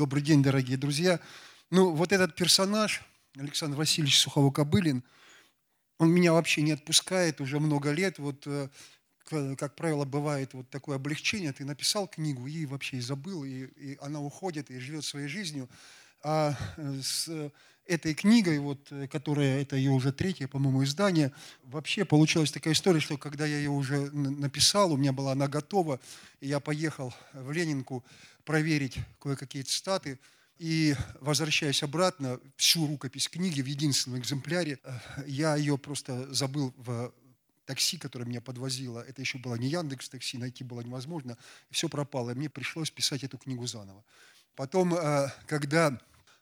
Добрый день, дорогие друзья. Ну, вот этот персонаж, Александр Васильевич Сухово-Кобылин, он меня вообще не отпускает уже много лет. Вот, э, как правило, бывает вот такое облегчение. Ты написал книгу и вообще и забыл, и, и она уходит, и живет своей жизнью. А э, с этой книгой, вот, э, которая, это ее уже третье, по-моему, издание, вообще получилась такая история, что когда я ее уже написал, у меня была она готова, и я поехал в Ленинку проверить кое-какие цитаты, и возвращаясь обратно, всю рукопись книги в единственном экземпляре, э, я ее просто забыл в такси, которое меня подвозило. Это еще было не Яндекс такси, найти было невозможно. Все пропало, и мне пришлось писать эту книгу заново. Потом, э, когда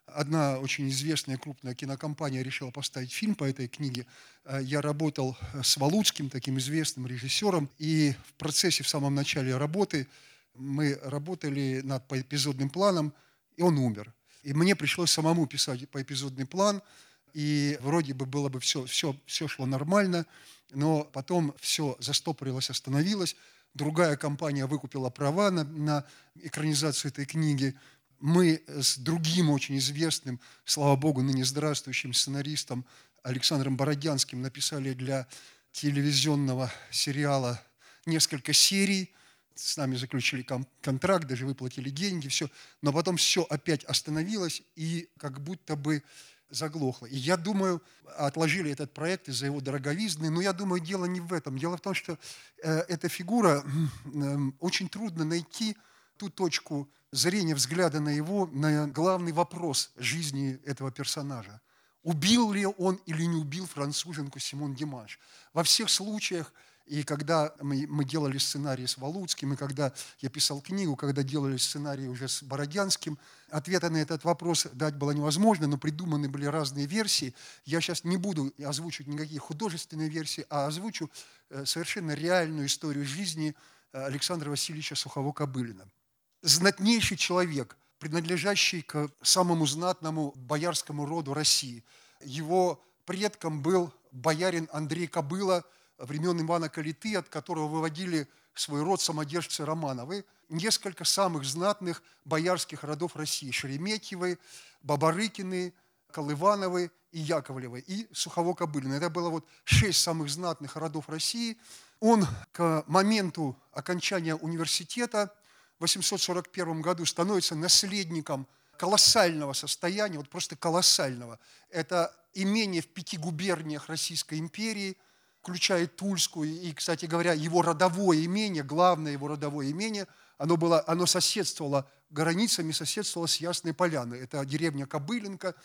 одна очень известная крупная кинокомпания решила поставить фильм по этой книге. Э, я работал с Валуцким, таким известным режиссером, и в процессе, в самом начале работы, мы работали над поэпизодным планом, и он умер. И мне пришлось самому писать поэпизодный план, и вроде бы было бы все, все, все шло нормально, но потом все застопорилось, остановилось. Другая компания выкупила права на, на экранизацию этой книги, мы с другим очень известным, слава богу, ныне здравствующим сценаристом Александром Бородянским написали для телевизионного сериала несколько серий. С нами заключили контракт, даже выплатили деньги, все. Но потом все опять остановилось и как будто бы заглохло. И я думаю, отложили этот проект из-за его дороговизны, но я думаю, дело не в этом. Дело в том, что э, эта фигура э, очень трудно найти ту точку зрения, взгляда на его, на главный вопрос жизни этого персонажа. Убил ли он или не убил француженку Симон Димаш? Во всех случаях, и когда мы, мы делали сценарий с Валуцким, и когда я писал книгу, когда делали сценарий уже с Бородянским, ответа на этот вопрос дать было невозможно, но придуманы были разные версии. Я сейчас не буду озвучивать никакие художественные версии, а озвучу э, совершенно реальную историю жизни э, Александра Васильевича Сухово-Кобылина знатнейший человек, принадлежащий к самому знатному боярскому роду России. Его предком был боярин Андрей Кобыла времен Ивана Калиты, от которого выводили свой род самодержцы Романовы. Несколько самых знатных боярских родов России – Шереметьевы, Бабарыкины, Колывановы и Яковлевы, и Сухово-Кобылина. Это было вот шесть самых знатных родов России. Он к моменту окончания университета – 841 году становится наследником колоссального состояния, вот просто колоссального. Это имение в пяти губерниях Российской империи, включая Тульскую, и, кстати говоря, его родовое имение, главное его родовое имение, оно, было, оно соседствовало границами, соседствовало с Ясной Поляной. Это деревня Кобыленко.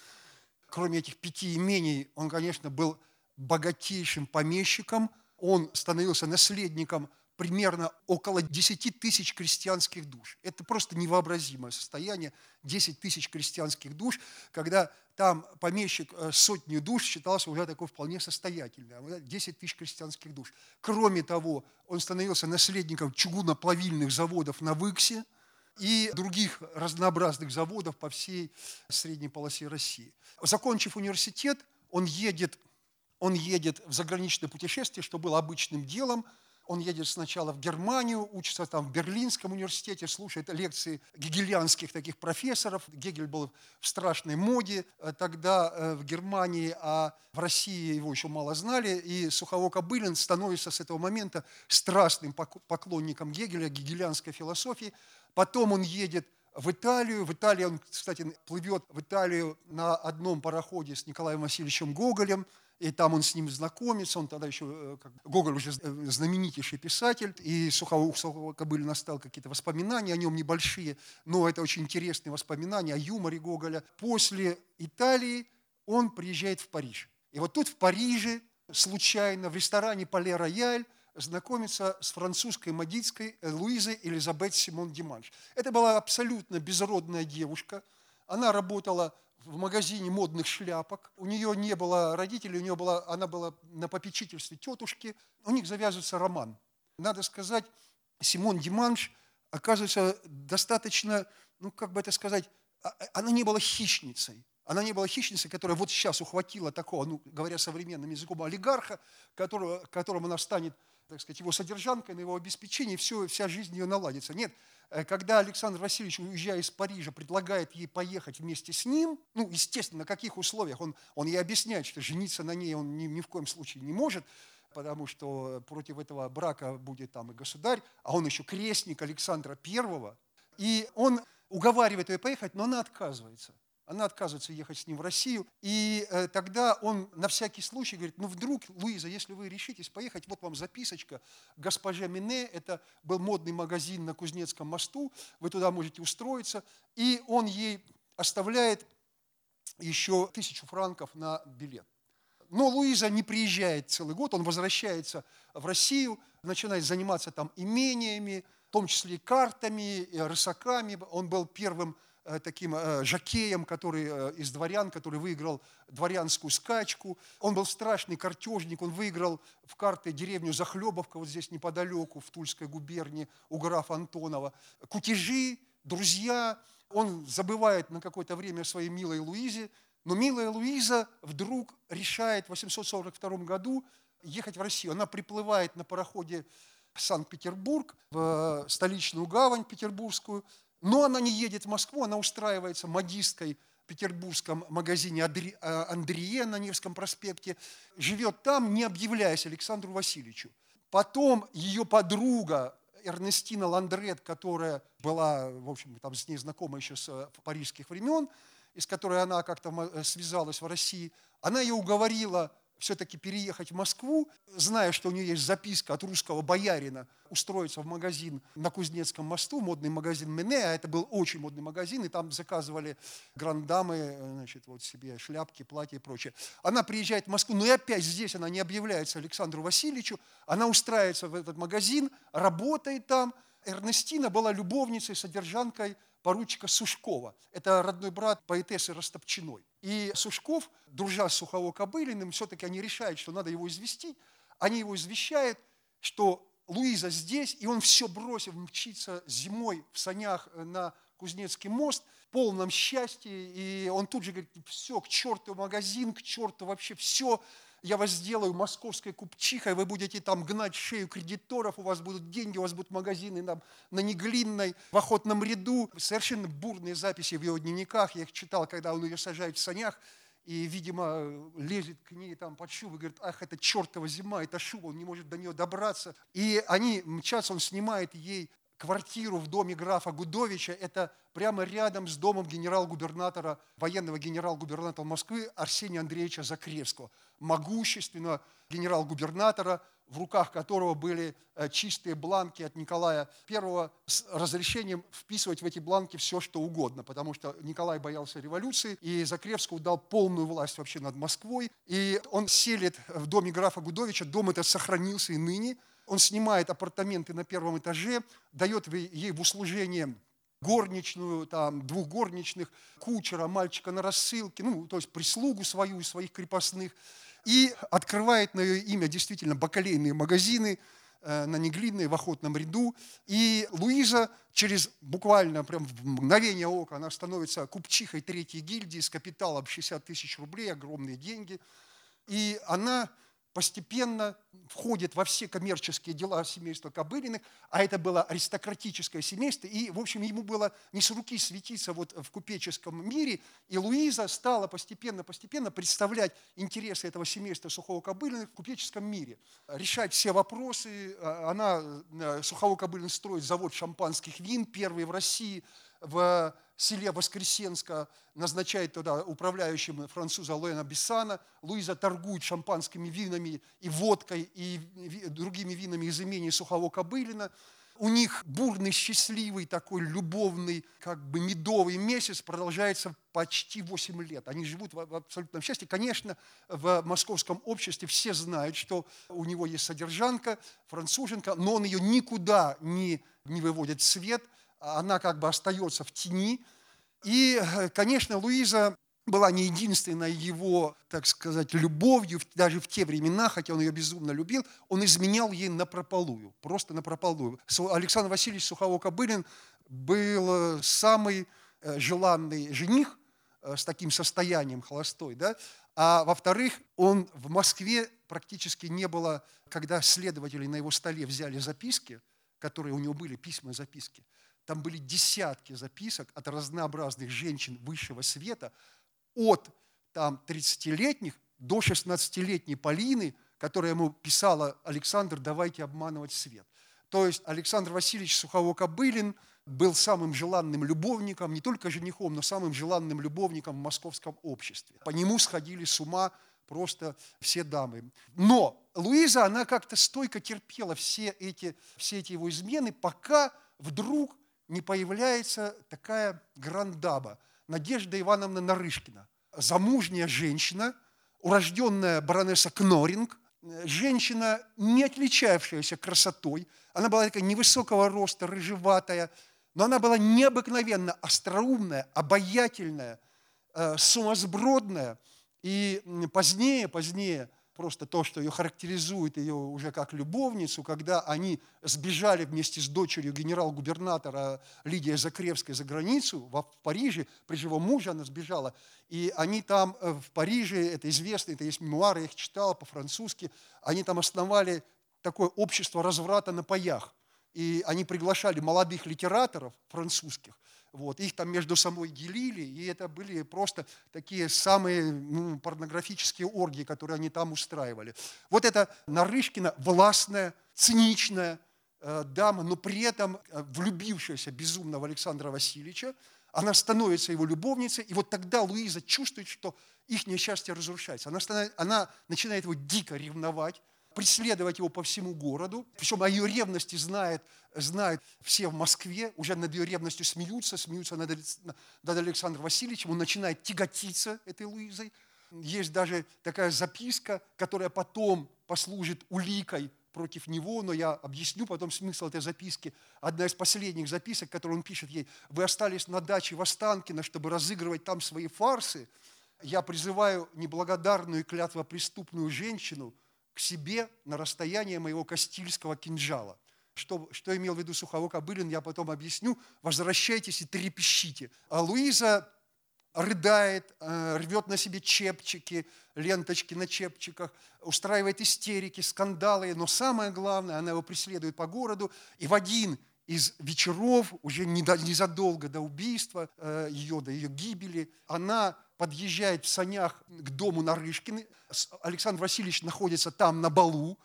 Кроме этих пяти имений, он, конечно, был богатейшим помещиком, он становился наследником примерно около 10 тысяч крестьянских душ. Это просто невообразимое состояние, 10 тысяч крестьянских душ, когда там помещик э, сотни душ считался уже такой вполне состоятельным, 10 тысяч крестьянских душ. Кроме того, он становился наследником чугуноплавильных заводов на Выксе и других разнообразных заводов по всей средней полосе России. Закончив университет, он едет, он едет в заграничное путешествие, что было обычным делом – он едет сначала в Германию, учится там в Берлинском университете, слушает лекции гегельянских таких профессоров. Гегель был в страшной моде э, тогда э, в Германии, а в России его еще мало знали. И Сухово-Кобылин становится с этого момента страстным поклонником Гегеля, гегельянской философии. Потом он едет в Италию. В Италии он, кстати, плывет в Италию на одном пароходе с Николаем Васильевичем Гоголем – и там он с ним знакомится, он тогда еще, э, как, Гоголь уже э, знаменитейший писатель, и Сухого Кобылина настал какие-то воспоминания о нем небольшие, но это очень интересные воспоминания о юморе Гоголя. После Италии он приезжает в Париж. И вот тут в Париже случайно в ресторане «Пале Рояль» знакомится с французской модисткой Луизой Элизабет Симон Диманш. Это была абсолютно безродная девушка. Она работала в магазине модных шляпок. У нее не было родителей, у нее была, она была на попечительстве тетушки. У них завязывается роман. Надо сказать, Симон Диманш оказывается достаточно, ну как бы это сказать, а, а, она не была хищницей. Она не была хищницей, которая вот сейчас ухватила такого, ну, говоря современным языком, олигарха, которого, которым она станет так сказать, его содержанкой, на его обеспечение, все, вся жизнь ее наладится. Нет, э, когда Александр Васильевич, уезжая из Парижа, предлагает ей поехать вместе с ним, ну, естественно, на каких условиях, он, он ей объясняет, что жениться на ней он ни, ни в коем случае не может, потому что против этого брака будет там и государь, а он еще крестник Александра Первого, и он уговаривает ее поехать, но она отказывается. Она отказывается ехать с ним в Россию. И э, тогда он на всякий случай говорит, ну вдруг, Луиза, если вы решитесь поехать, вот вам записочка, госпожа Мине, это был модный магазин на Кузнецком мосту, вы туда можете устроиться. И он ей оставляет еще тысячу франков на билет. Но Луиза не приезжает целый год, он возвращается в Россию, начинает заниматься там имениями, в том числе картами, рысаками. Он был первым таким э, жакеем, который э, из дворян, который выиграл дворянскую скачку. Он был страшный картежник, он выиграл в карты деревню Захлебовка, вот здесь неподалеку, в Тульской губернии, у графа Антонова. Кутежи, друзья. Он забывает на какое-то время о своей милой Луизе, но милая Луиза вдруг решает в 842 году ехать в Россию. Она приплывает на пароходе Санкт-Петербург, в столичную гавань петербургскую, но она не едет в Москву, она устраивается модисткой в петербургском магазине э, Андрие на Невском проспекте, живет там, не объявляясь Александру Васильевичу. Потом ее подруга Эрнестина Ландрет, которая была, в общем, там с ней знакома еще с э, парижских времен, из которой она как-то э, связалась в России, она ее уговорила все-таки переехать в Москву, зная, что у нее есть записка от русского боярина устроиться в магазин на Кузнецком мосту, модный магазин Мене, а это был очень модный магазин, и там заказывали грандамы, значит, вот себе шляпки, платья и прочее. Она приезжает в Москву, но и опять здесь она не объявляется Александру Васильевичу, она устраивается в этот магазин, работает там. Эрнестина была любовницей, содержанкой поручика Сушкова. Это родной брат поэтессы Растопчиной. И Сушков, дружа с Сухово-Кобылиным, все-таки они решают, что надо его известить. Они его извещают, что Луиза здесь, и он все бросив, мчится зимой в санях на Кузнецкий мост, в полном счастье, и он тут же говорит, все, к черту магазин, к черту вообще все, я вас сделаю московской купчихой, вы будете там гнать шею кредиторов, у вас будут деньги, у вас будут магазины на, на Неглинной, в охотном ряду. Совершенно бурные записи в его дневниках, я их читал, когда он ее сажает в санях, и, видимо, лезет к ней там под шубу, говорит, ах, это чертова зима, это шуба, он не может до нее добраться. И они мчатся, он снимает ей квартиру в доме графа Гудовича, это прямо рядом с домом генерал-губернатора, военного генерал-губернатора Москвы Арсения Андреевича Закревского, могущественного генерал-губернатора, в руках которого были э, чистые бланки от Николая I с разрешением вписывать в эти бланки все, что угодно, потому что Николай боялся революции, и Закревскому дал полную власть вообще над Москвой. И он селит в доме графа Гудовича, дом этот сохранился и ныне, он снимает апартаменты на первом этаже, дает ей в услужение горничную, там, двух горничных, кучера, мальчика на рассылке, ну, то есть прислугу свою из своих крепостных, и открывает на ее имя действительно бакалейные магазины э, на Неглинной, в охотном ряду. И Луиза через буквально прям в мгновение ока, она становится купчихой третьей гильдии с капиталом 60 тысяч рублей, огромные деньги. И она постепенно входит во все коммерческие дела семейства Кобылиных, а это было аристократическое семейство, и, в общем, ему было не с руки светиться вот в купеческом мире, и Луиза стала постепенно-постепенно представлять интересы этого семейства Сухого-Кобылиных в купеческом мире, решать все вопросы. Она, э, Сухого-Кобылин строит завод шампанских вин, первый в России, в селе Воскресенска, назначает туда управляющим француза Луэна Бессана. Луиза торгует шампанскими винами и водкой, и другими винами из имени Сухого Кобылина. У них бурный, счастливый, такой любовный, как бы медовый месяц продолжается почти 8 лет. Они живут в абсолютном счастье. Конечно, в московском обществе все знают, что у него есть содержанка, француженка, но он ее никуда не, не выводит в свет – она как бы остается в тени. И, конечно, Луиза была не единственной его, так сказать, любовью, даже в те времена, хотя он ее безумно любил, он изменял ей на прополую, просто на прополую. Александр Васильевич Сухово-Кобылин был самый э, желанный жених э, с таким состоянием холостой, да? А во-вторых, он в Москве практически не было, когда следователи на его столе взяли записки, которые у него были, письма записки, там были десятки записок от разнообразных женщин высшего света, от там 30-летних до 16-летней Полины, которая ему писала «Александр, давайте обманывать свет». То есть Александр Васильевич Сухово-Кобылин был самым желанным любовником, не только женихом, но самым желанным любовником в московском обществе. По нему сходили с ума просто все дамы. Но Луиза, она как-то стойко терпела все эти, все эти его измены, пока вдруг не появляется такая грандаба, Надежда Ивановна Нарышкина, замужняя женщина, урожденная баронесса Кноринг, женщина, не отличавшаяся красотой. Она была такая невысокого роста, рыжеватая, но она была необыкновенно остроумная, обаятельная, э, сумасбродная. И позднее, позднее – просто то, что ее характеризует ее уже как любовницу, когда они сбежали вместе с дочерью генерал-губернатора Лидия Закревской за границу, в Париже, при живом муже она сбежала, и они там э, в Париже, это известно, это есть мемуары, я их читал по-французски, они там основали такое общество разврата на паях, и они приглашали молодых литераторов французских, вот, их там между собой делили, и это были просто такие самые ну, порнографические оргии, которые они там устраивали. Вот это Нарышкина властная, циничная э, дама, но при этом э, влюбившаяся безумно в Александра Васильевича, она становится его любовницей, и вот тогда Луиза чувствует, что их несчастье разрушается. Она, она начинает его дико ревновать, преследовать его по всему городу. Причем о ее ревности знает, знают все в Москве, уже над ее ревностью смеются, смеются над, над Александром Васильевичем. Он начинает тяготиться этой Луизой. Есть даже такая записка, которая потом послужит уликой против него, но я объясню потом смысл этой записки. Одна из последних записок, которую он пишет ей, «Вы остались на даче в Останкино, чтобы разыгрывать там свои фарсы. Я призываю неблагодарную и клятвопреступную женщину – к себе на расстояние моего кастильского кинжала. Что, что имел в виду Сухово Кобылин, я потом объясню. Возвращайтесь и трепещите. А Луиза рыдает, э, рвет на себе чепчики, ленточки на чепчиках, устраивает истерики, скандалы, но самое главное, она его преследует по городу, и в один из вечеров, уже незадолго до убийства э, ее, до ее гибели, она подъезжает в санях к дому Нарышкины. Александр Васильевич находится там на балу.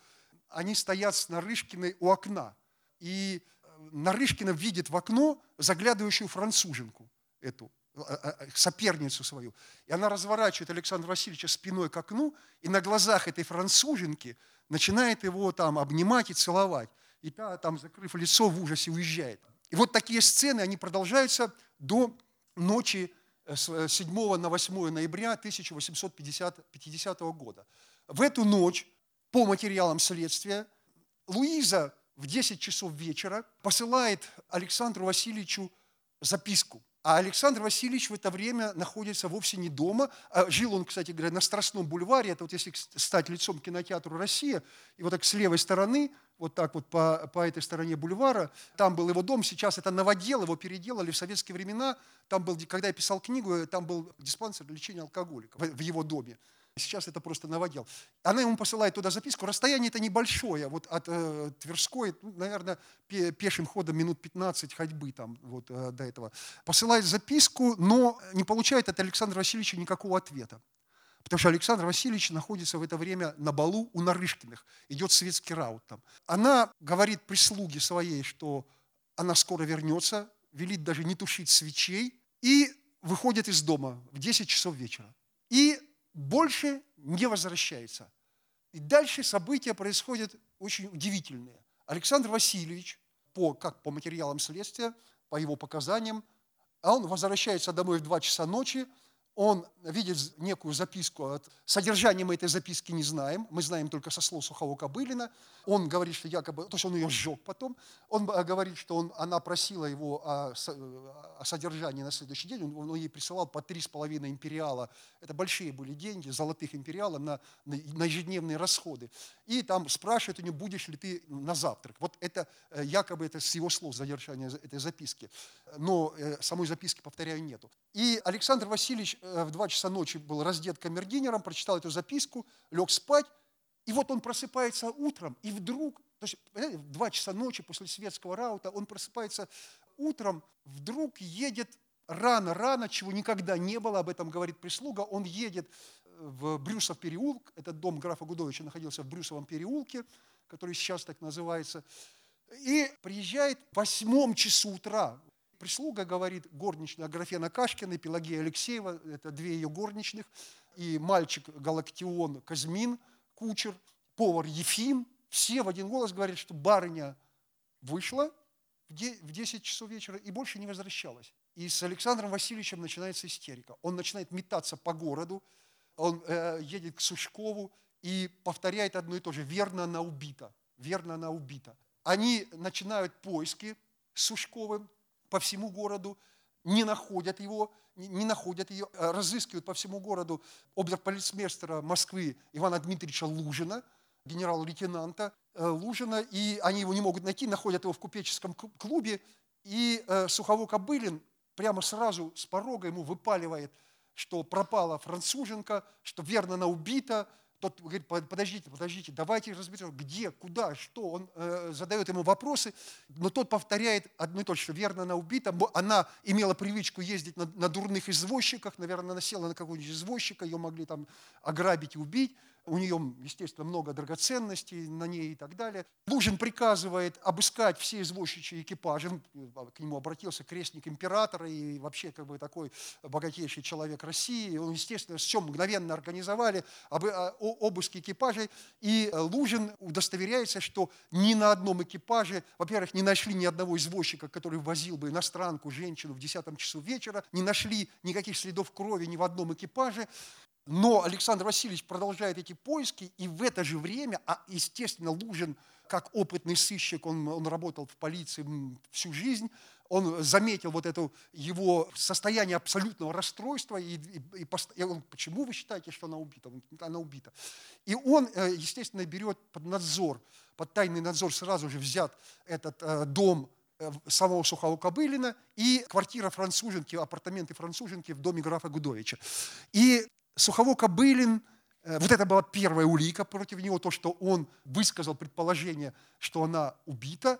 Они стоят с Нарышкиной у окна. И э, Нарышкина видит в окно заглядывающую француженку эту, э, э, соперницу свою. И она разворачивает Александра Васильевича спиной к окну, и на глазах этой француженки начинает его там обнимать и целовать. И та, там, закрыв лицо, в ужасе уезжает. И вот такие сцены, они продолжаются до ночи с 7 э, на 8 ноября 1850 года. В эту ночь, по материалам следствия, Луиза в 10 часов вечера посылает Александру Васильевичу записку. А Александр Васильевич в это время находится вовсе не дома. А жил он, кстати говоря, на Страстном бульваре. Это вот если стать лицом кинотеатру «Россия», и вот так с левой стороны, вот так вот по, по этой стороне бульвара, там был его дом. Сейчас это новодел, его переделали в советские времена. Там был, когда я писал книгу, там был диспансер для лечения алкоголиков в его доме. Сейчас это просто новодел. Она ему посылает туда записку. Расстояние это небольшое. Вот от э, Тверской, ну, наверное, пешим ходом минут 15 ходьбы там вот э, до этого. Посылает записку, но не получает от Александра Васильевича никакого ответа. Потому что Александр Васильевич находится в это время на балу у Нарышкиных. Идет светский раут там. Она говорит прислуге своей, что она скоро вернется, велит даже не тушить свечей и выходит из дома в 10 часов вечера. И больше не возвращается. И дальше события происходят очень удивительные. Александр Васильевич, по, как по материалам следствия, по его показаниям, он возвращается домой в 2 часа ночи, он видит некую записку, от... содержание мы этой записки не знаем, мы знаем только со слов Сухого Кобылина. Он говорит, что якобы, то есть он ее сжег потом, он говорит, что он, она просила его о, о содержании на следующий день, он, он ей присылал по три с половиной империала, это большие были деньги, золотых империала на, на, на ежедневные расходы. И там спрашивает у нее, будешь ли ты на завтрак. Вот это э, якобы это с его слов содержание этой записки. Но э, самой записки, повторяю, нету. И Александр Васильевич э, в 2 часа ночи был раздет камердинером, прочитал эту записку, лег спать, и вот он просыпается утром, и вдруг, то есть, в 2 часа ночи после светского раута, он просыпается утром, вдруг едет рано-рано, чего никогда не было, об этом говорит прислуга, он едет в Брюсов переулок, этот дом графа Гудовича находился в Брюсовом переулке, который сейчас так называется, и приезжает в восьмом часу утра. Прислуга говорит, горничная Аграфена Кашкина и Пелагея Алексеева, это две ее горничных, и мальчик Галактион Казмин, кучер, повар Ефим, все в один голос говорят, что барыня вышла в 10 часов вечера и больше не возвращалась. И с Александром Васильевичем начинается истерика. Он начинает метаться по городу, он э, едет к Сушкову и повторяет одно и то же. Верно, она убита. Верно, она убита. Они начинают поиски с Сушковым по всему городу, не находят его, не находят ее, а разыскивают по всему городу оберполицмейстера Москвы Ивана Дмитриевича Лужина, генерал-лейтенанта э, Лужина, и они его не могут найти, находят его в купеческом клубе, и э, Сухово Кобылин прямо сразу с порога ему выпаливает, что пропала француженка, что верно она убита. Тот говорит, подождите, подождите, давайте разберемся, где, куда, что. Он э, задает ему вопросы, но тот повторяет одно и то же, что верно она убита. Она имела привычку ездить на, на дурных извозчиках, наверное, она села на какого-нибудь извозчика, ее могли там ограбить и убить у нее, естественно, много драгоценностей на ней и так далее. Лужин приказывает обыскать все извозчичьи экипажи, к нему обратился крестник императора и вообще как бы такой богатейший человек России. Он, естественно, все мгновенно организовали, а, обыски экипажей, и Лужин удостоверяется, что ни на одном экипаже, во-первых, не нашли ни одного извозчика, который возил бы иностранку, женщину в 10 часу вечера, не нашли никаких следов крови ни в одном экипаже, но Александр Васильевич продолжает эти поиски, и в это же время, а естественно Лужин, как опытный сыщик, он, он работал в полиции всю жизнь, он заметил вот это его состояние абсолютного расстройства, и, и, и, и он, почему вы считаете, что она убита? Она убита. И он, э, естественно, берет под надзор, под тайный надзор сразу же взят этот э, дом э, самого Сухого Кобылина и квартира француженки, апартаменты француженки в доме графа Гудовича. И Сухово Кобылин, э, вот это была первая улика против него, то, что он высказал предположение, что она убита,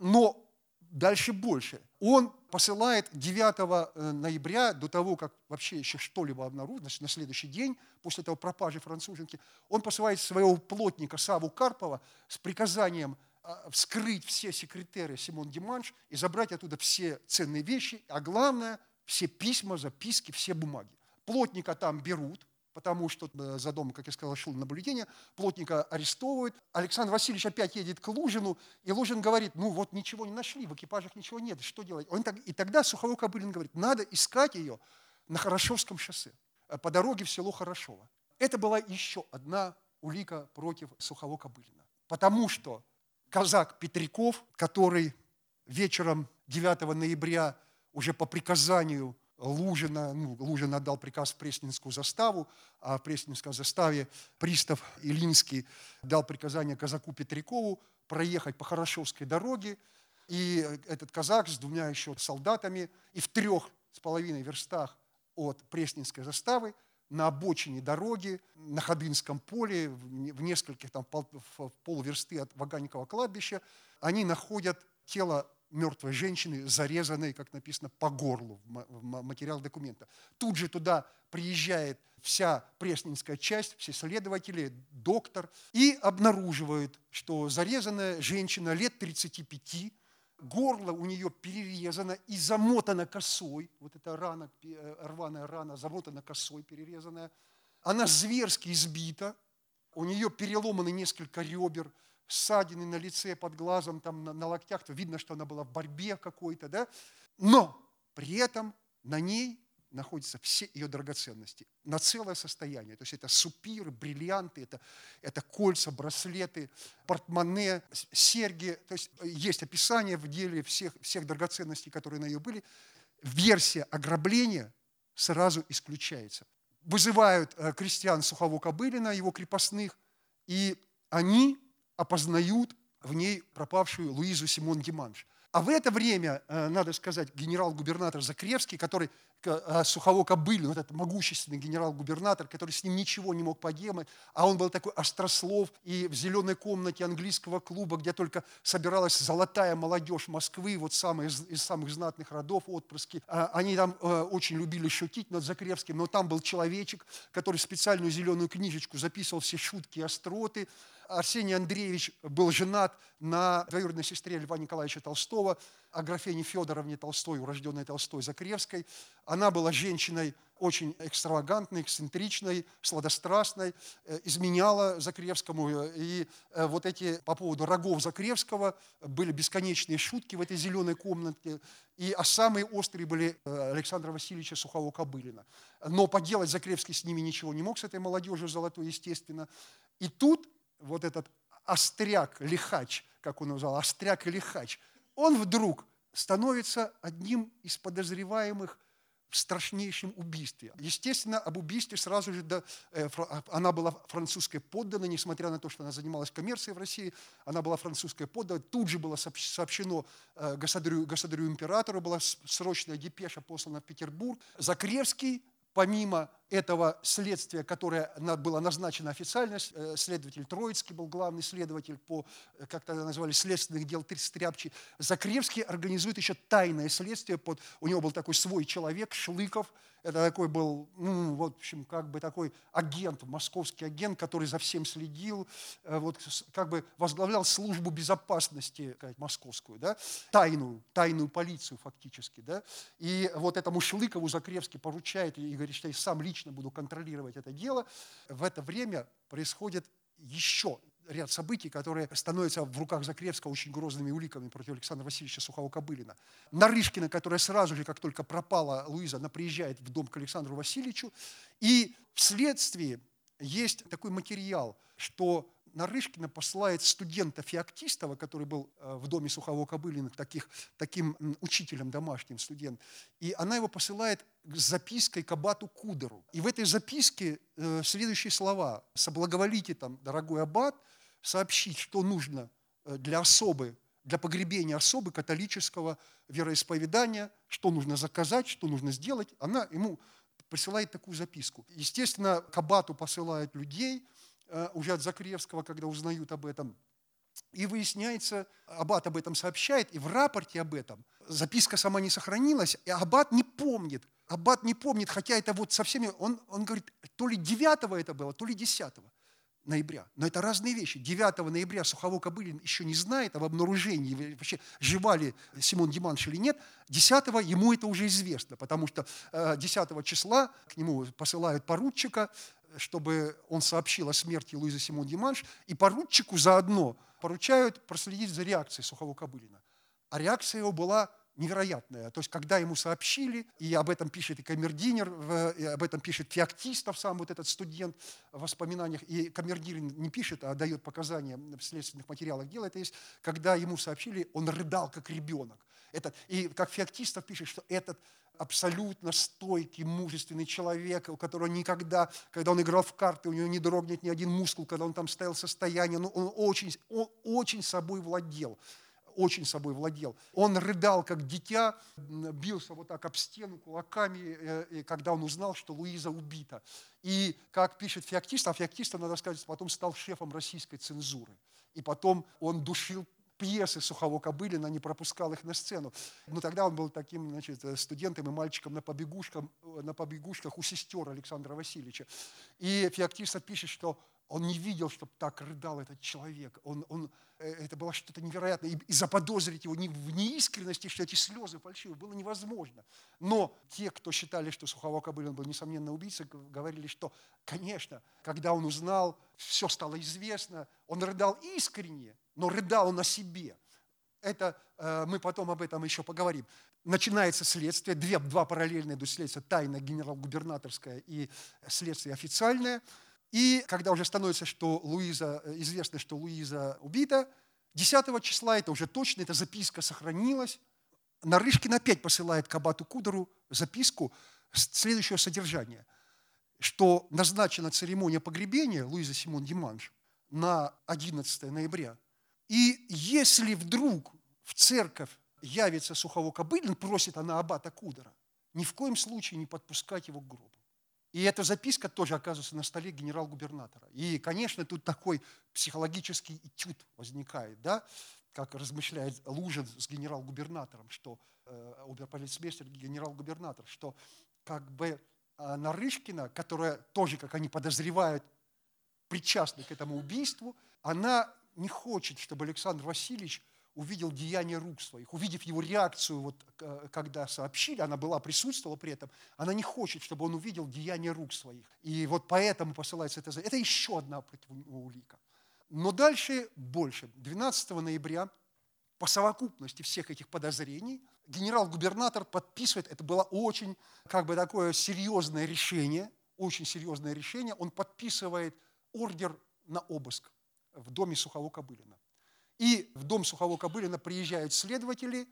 но дальше больше. Он посылает 9 э, ноября, до того, как вообще еще что-либо обнаружено, на следующий день, после этого пропажи француженки, он посылает своего плотника Саву Карпова с приказанием а, вскрыть все секретеры Симон Диманш и забрать оттуда все ценные вещи, а главное, все письма, записки, все бумаги. Плотника там берут, потому что э, за домом, как я сказал, шел наблюдение, плотника арестовывают. Александр Васильевич опять едет к Лужину, и Лужин говорит, ну вот ничего не нашли, в экипажах ничего нет, что делать? Он так, и тогда Суховой Кобылин говорит, надо искать ее на Хорошовском шоссе, э, по дороге в село Хорошово. Это была еще одна улика против Сухого Кобылина. Потому что казак Петряков, который вечером 9 ноября уже по приказанию Лужина, ну, Лужин отдал приказ в Пресненскую заставу, а в Пресненской заставе пристав Илинский дал приказание казаку Петрякову проехать по Хорошевской дороге, и этот казак с двумя еще солдатами и в трех с половиной верстах от Пресненской заставы на обочине дороги, на Ходынском поле, в нескольких там в полверсты от Ваганникова кладбища, они находят тело мертвой женщины, зарезанной, как написано, по горлу в материал документа. Тут же туда приезжает вся пресненская часть, все следователи, доктор, и обнаруживают, что зарезанная женщина лет 35, горло у нее перерезано и замотано косой, вот эта рана, э, рваная рана, замотана косой, перерезанная. Она зверски избита, у нее переломаны несколько ребер, ссадины на лице, под глазом, там, на, на локтях, то видно, что она была в борьбе какой-то, да? Но при этом на ней находятся все ее драгоценности на целое состояние. То есть это супиры, бриллианты, это, это кольца, браслеты, портмоне, серьги. То есть есть описание в деле всех, всех драгоценностей, которые на нее были. Версия ограбления сразу исключается. Вызывают э, крестьян Сухого Кобылина, его крепостных, и они опознают в ней пропавшую Луизу Симон Диманш. А в это время, э, надо сказать, генерал-губернатор Закревский, который а, Сухово Кобылин, вот этот могущественный генерал-губернатор, который с ним ничего не мог поделать, а он был такой острослов, и в зеленой комнате английского клуба, где только собиралась золотая молодежь Москвы, вот самые, из самых знатных родов, отпрыски, а, они там э, очень любили шутить над Закревским, но там был человечек, который специальную зеленую книжечку записывал все шутки и остроты, Арсений Андреевич был женат на двоюродной сестре Льва Николаевича Толстого, Аграфене Федоровне Толстой, урожденной Толстой Закревской. Она была женщиной очень экстравагантной, эксцентричной, сладострастной, э, изменяла Закревскому. И э, вот эти по поводу рогов Закревского были бесконечные шутки в этой зеленой комнатке. И, а самые острые были э, Александра Васильевича Сухого-Кобылина. Но поделать Закревский с ними ничего не мог, с этой молодежью золотой, естественно. И тут вот этот остряк, лихач, как он назвал, остряк и лихач, он вдруг становится одним из подозреваемых в страшнейшем убийстве. Естественно, об убийстве сразу же, да, э, она была французской подданной, несмотря на то, что она занималась коммерцией в России, она была французской подданной. Тут же было сообщено э, государю, государю императору, была срочная депеша послана в Петербург. Закревский помимо этого следствия, которое было назначено официально, э, следователь Троицкий был главный следователь по, э, как тогда назвали, следственных дел Стряпчий, Закревский организует еще тайное следствие, под, у него был такой свой человек, Шлыков, это такой был, ну, в общем, как бы такой агент, московский агент, который за всем следил, э, вот как бы возглавлял службу безопасности сказать, московскую, да, тайную, тайную полицию фактически, да, и вот этому Шлыкову Закревский поручает и говорит, что я сам лично буду контролировать это дело. В это время происходит еще ряд событий, которые становятся в руках Закревского очень грозными уликами против Александра Васильевича Сухого-Кобылина. Нарышкина, которая сразу же, как только пропала Луиза, она приезжает в дом к Александру Васильевичу, и вследствие есть такой материал, что Нарышкина посылает студента Феоктистова, который был э, в доме Сухого Кобылина, таких, таким учителем домашним студент, и она его посылает с запиской к аббату Кудеру. И в этой записке э, следующие слова. «Соблаговолите, там, дорогой аббат, сообщить, что нужно э, для особы, для погребения особы католического вероисповедания, что нужно заказать, что нужно сделать». Она ему присылает такую записку. Естественно, к аббату посылают людей – уже от Закревского, когда узнают об этом. И выясняется, Аббат об этом сообщает, и в рапорте об этом записка сама не сохранилась, и Аббат не помнит. Аббат не помнит, хотя это вот со всеми, он, он говорит, то ли 9 это было, то ли 10 ноября. Но это разные вещи. 9 ноября Сухово Кобылин еще не знает об обнаружении, вообще жива ли Симон Диманш или нет. 10 ему это уже известно, потому что 10 э, числа к нему посылают поручика, чтобы он сообщил о смерти Луизы Симон Диманш, и поручику заодно поручают проследить за реакцией Сухого Кобылина. А реакция его была невероятная. То есть, когда ему сообщили, и об этом пишет и камердинер, и об этом пишет Феоктистов, сам вот этот студент в воспоминаниях, и камердинер не пишет, а дает показания в следственных материалах дела, это есть, когда ему сообщили, он рыдал как ребенок. Этот, и как Феоктистов пишет, что этот абсолютно стойкий, мужественный человек, у которого никогда, когда он играл в карты, у него не дрогнет ни один мускул, когда он там стоял состояние, но он очень, он очень собой владел очень собой владел. Он рыдал, как дитя, бился вот так об стену кулаками, э, когда он узнал, что Луиза убита. И, как пишет Феоктист, а Феоктиста, надо сказать, потом стал шефом российской цензуры. И потом он душил пьесы Сухого Кобылина, не пропускал их на сцену. Но тогда он был таким значит, студентом и мальчиком на побегушках, на побегушках у сестер Александра Васильевича. И Феоктистов пишет, что он не видел, чтобы так рыдал этот человек. Он, он, э, это было что-то невероятное. И, и заподозрить его в неискренности, что эти слезы фальшивые, было невозможно. Но те, кто считали, что Сухого Кобылин был несомненно убийцей, говорили, что, конечно, когда он узнал, все стало известно, он рыдал искренне, но рыдал о себе. Это э, мы потом об этом еще поговорим. Начинается следствие, две, два параллельные до следствия, тайное генерал-губернаторское и следствие официальное. И когда уже становится, что Луиза, э, известно, что Луиза убита, 10 числа, это уже точно, эта записка сохранилась, Нарышкин опять посылает к Абату Кудору записку следующего содержания, что назначена церемония погребения Луизы Симон Диманш на 11 ноября – и если вдруг в церковь явится Сухово Кобылин, просит она аббата Кудора, ни в коем случае не подпускать его к гробу. И эта записка тоже оказывается на столе генерал-губернатора. И, конечно, тут такой психологический этюд возникает, да, как размышляет Лужин с генерал-губернатором, что э, оберполицмейстер, генерал-губернатор, что как бы э, Нарышкина, которая тоже, как они подозревают, причастна к этому убийству, она не хочет, чтобы Александр Васильевич увидел деяние рук своих, увидев его реакцию, вот, э, когда сообщили, она была, присутствовала при этом, она не хочет, чтобы он увидел деяние рук своих. И вот поэтому посылается это. Это еще одна улика. Но дальше больше. 12 ноября по совокупности всех этих подозрений генерал-губернатор подписывает, это было очень как бы такое серьезное решение, очень серьезное решение, он подписывает ордер на обыск в доме Сухово-Кобылина. И в дом Сухово-Кобылина приезжают следователи.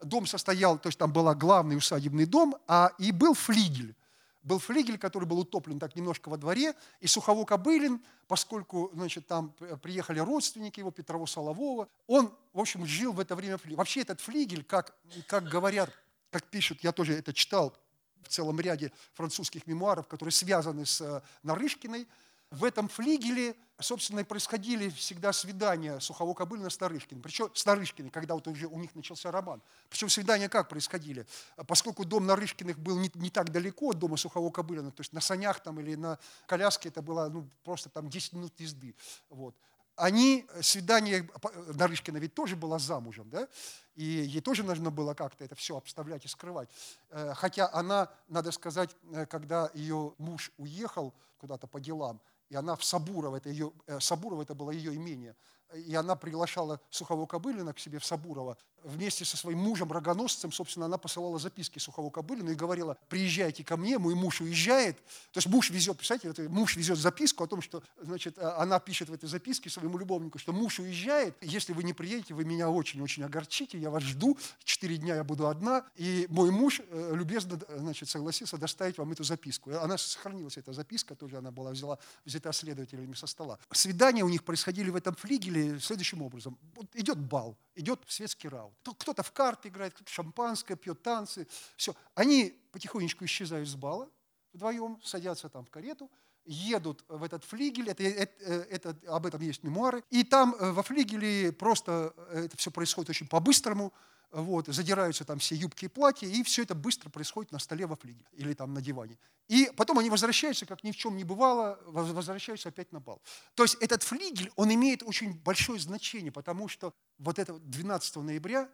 Дом состоял, то есть там был главный усадебный дом, а и был флигель. Был флигель, который был утоплен так немножко во дворе, и Сухово-Кобылин, поскольку значит, там приехали родственники его, Петрово Солового, он, в общем, жил в это время. Вообще этот флигель, как, как говорят, как пишут, я тоже это читал в целом ряде французских мемуаров, которые связаны с э, Нарышкиной, в этом флигеле, собственно, и происходили всегда свидания Сухого Кобылина с Нарышкиным. Причем с Нарышкиным, когда вот уже у них начался роман. Причем свидания как происходили? Поскольку дом Нарышкиных был не, не так далеко от дома Сухого Кобылина, то есть на санях там или на коляске это было ну, просто там 10 минут езды. Вот они, свидание, Нарышкина ведь тоже была замужем, да, и ей тоже нужно было как-то это все обставлять и скрывать. Э, хотя она, надо сказать, э, когда ее муж уехал куда-то по делам, и она в Сабурово, это, ее, э, Сабурово это было ее имение, и она приглашала Сухого Кобылина к себе в Сабурово. Вместе со своим мужем, рогоносцем, собственно, она посылала записки Сухого Кобылину и говорила, приезжайте ко мне, мой муж уезжает. То есть муж везет, представляете, муж везет записку о том, что значит, а, она пишет в этой записке своему любовнику, что муж уезжает, если вы не приедете, вы меня очень-очень огорчите, я вас жду, четыре дня я буду одна, и мой муж э, любезно значит, согласился доставить вам эту записку. Она сохранилась, эта записка тоже, она была взяла, взята следователями со стола. Свидания у них происходили в этом флигеле, следующим образом. Вот идет бал, идет светский раунд. Кто-то в карты играет, кто-то шампанское пьет, танцы. Все. Они потихонечку исчезают с бала вдвоем, садятся там в карету, едут в этот флигель, это, это, это, об этом есть мемуары, и там э, во флигеле просто э, это все происходит очень по-быстрому, вот, задираются там все юбки и платья, и все это быстро происходит на столе во флигеле или там на диване. И потом они возвращаются, как ни в чем не бывало, возвращаются опять на бал. То есть этот флигель, он имеет очень большое значение, потому что вот это 12 ноября,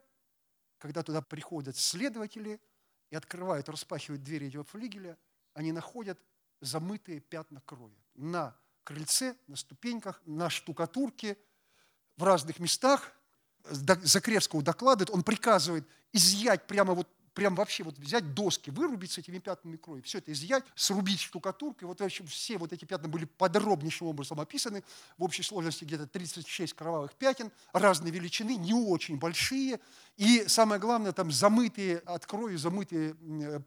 когда туда приходят следователи и открывают, распахивают двери этого флигеля, они находят замытые пятна крови на крыльце, на ступеньках, на штукатурке, в разных местах – Закревского докладывает, он приказывает изъять прямо вот прям вообще вот взять доски, вырубить с этими пятнами крови, все это изъять, срубить штукатуркой. Вот в общем, все вот эти пятна были подробнейшим образом описаны. В общей сложности где-то 36 кровавых пятен, разной величины, не очень большие. И самое главное, там замытые от крови, замытые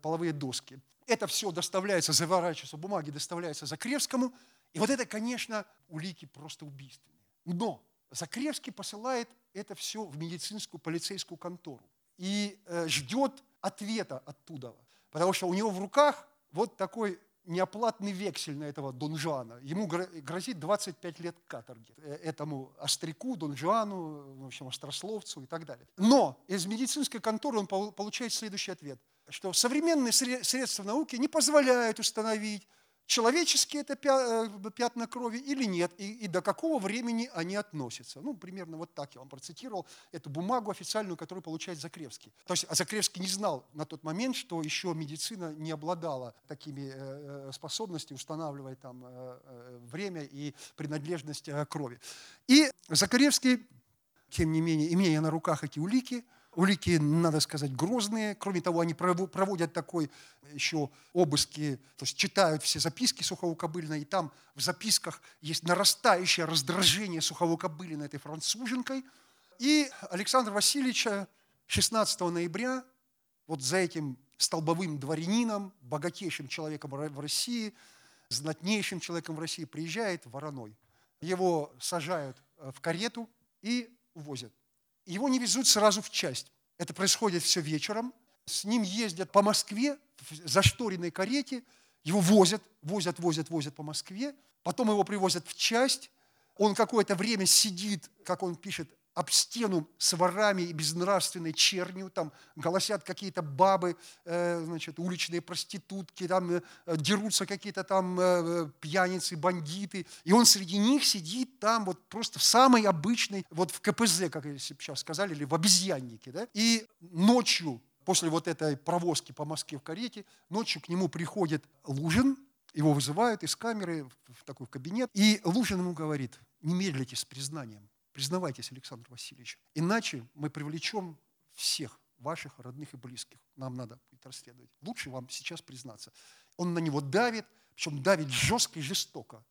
половые доски. Это все доставляется, заворачивается в бумаге, доставляется Закревскому. И вот это, конечно, улики просто убийственные. Но Закревский посылает это все в медицинскую полицейскую контору и э, ждет ответа оттуда. Потому что у него в руках вот такой неоплатный вексель на этого Дон Жуана. Ему грозит 25 лет каторги. Э, этому остряку, Дон Жуану, в общем, острословцу и так далее. Но из медицинской конторы он получает следующий ответ, что современные средства науки не позволяют установить, человеческие это э, пятна крови или нет, и, и до какого времени они относятся. Ну, примерно вот так я вам процитировал эту бумагу официальную, которую получает Закревский. То есть а Закревский не знал на тот момент, что еще медицина не обладала такими э, э, способностями устанавливать там время и принадлежность крови. И Закревский, тем не менее, имея на руках эти улики, Улики, надо сказать, грозные. Кроме того, они проводят такой еще обыски, то есть читают все записки Сухого Кобылина, и там в записках есть нарастающее раздражение Сухого Кобылина этой француженкой. И Александр Васильевича 16 ноября вот за этим столбовым дворянином, богатейшим человеком в России, знатнейшим человеком в России приезжает Вороной. Его сажают э, в карету и увозят. Его не везут сразу в часть. Это происходит все вечером. С ним ездят по Москве в зашторенной карете, его возят, возят, возят, возят по Москве, потом его привозят в часть, он какое-то время сидит, как он пишет, об стену с ворами и безнравственной чернью, там голосят какие-то бабы, э, значит, уличные проститутки, там э, дерутся какие-то там э, пьяницы, бандиты, и он среди них сидит там вот просто в самой обычной, вот в КПЗ, как сейчас сказали, или в обезьяннике, да, и ночью после вот этой провозки по Москве в карете, ночью к нему приходит Лужин, его вызывают из камеры в такой кабинет, и Лужин ему говорит, не медлите с признанием, признавайтесь, Александр Васильевич, иначе мы привлечем всех ваших родных и близких. Нам надо будет расследовать. Лучше вам сейчас признаться. Он на него давит, причем давит жестко и жестоко.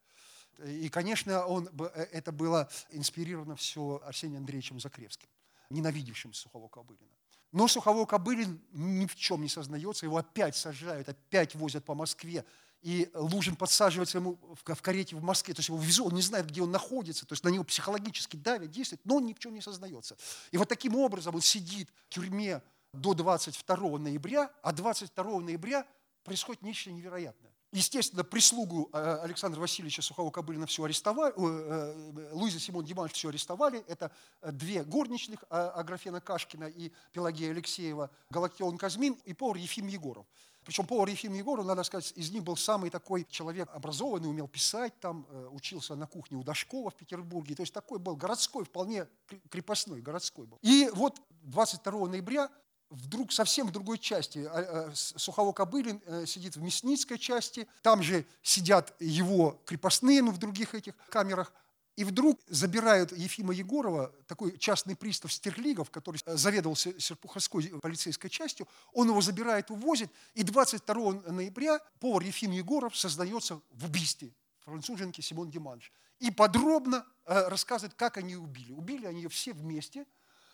И, конечно, он, э, это было инспирировано все Арсением Андреевичем Закревским, ненавидевшим Сухого Кобылина. Но Суховой Кобылин ни в чем не сознается, его опять сажают, опять возят по Москве, и Лужин подсаживается ему в карете в Москве, то есть его везут, он не знает, где он находится, то есть на него психологически давят, действует, но он ни в чем не сознается. И вот таким образом он сидит в тюрьме до 22 ноября, а 22 ноября происходит нечто невероятное. Естественно, прислугу э, Александра Васильевича Сухого-Кобылина все арестовали, э, Луиза Симон Диманш все арестовали. Это э, две горничных, Аграфена Кашкина и Пелагея Алексеева, Галактион Казмин и повар Ефим Егоров. Причем повар Ефим Егоров, надо сказать, из них был самый такой человек образованный, умел писать там, учился на кухне у Дашкова в Петербурге. То есть такой был городской, вполне крепостной, городской был. И вот 22 ноября вдруг совсем в другой части. А, а, Сухово Кобылин э, сидит в Мясницкой части, там же сидят его крепостные, ну, в других этих камерах. И вдруг забирают Ефима Егорова, такой частный пристав Стерлигов, который заведовал Серпуховской полицейской частью, он его забирает, увозит, и 22 ноября повар Ефим Егоров создается в убийстве француженки Симон Диманш. И подробно э, рассказывает, как они убили. Убили они ее все вместе.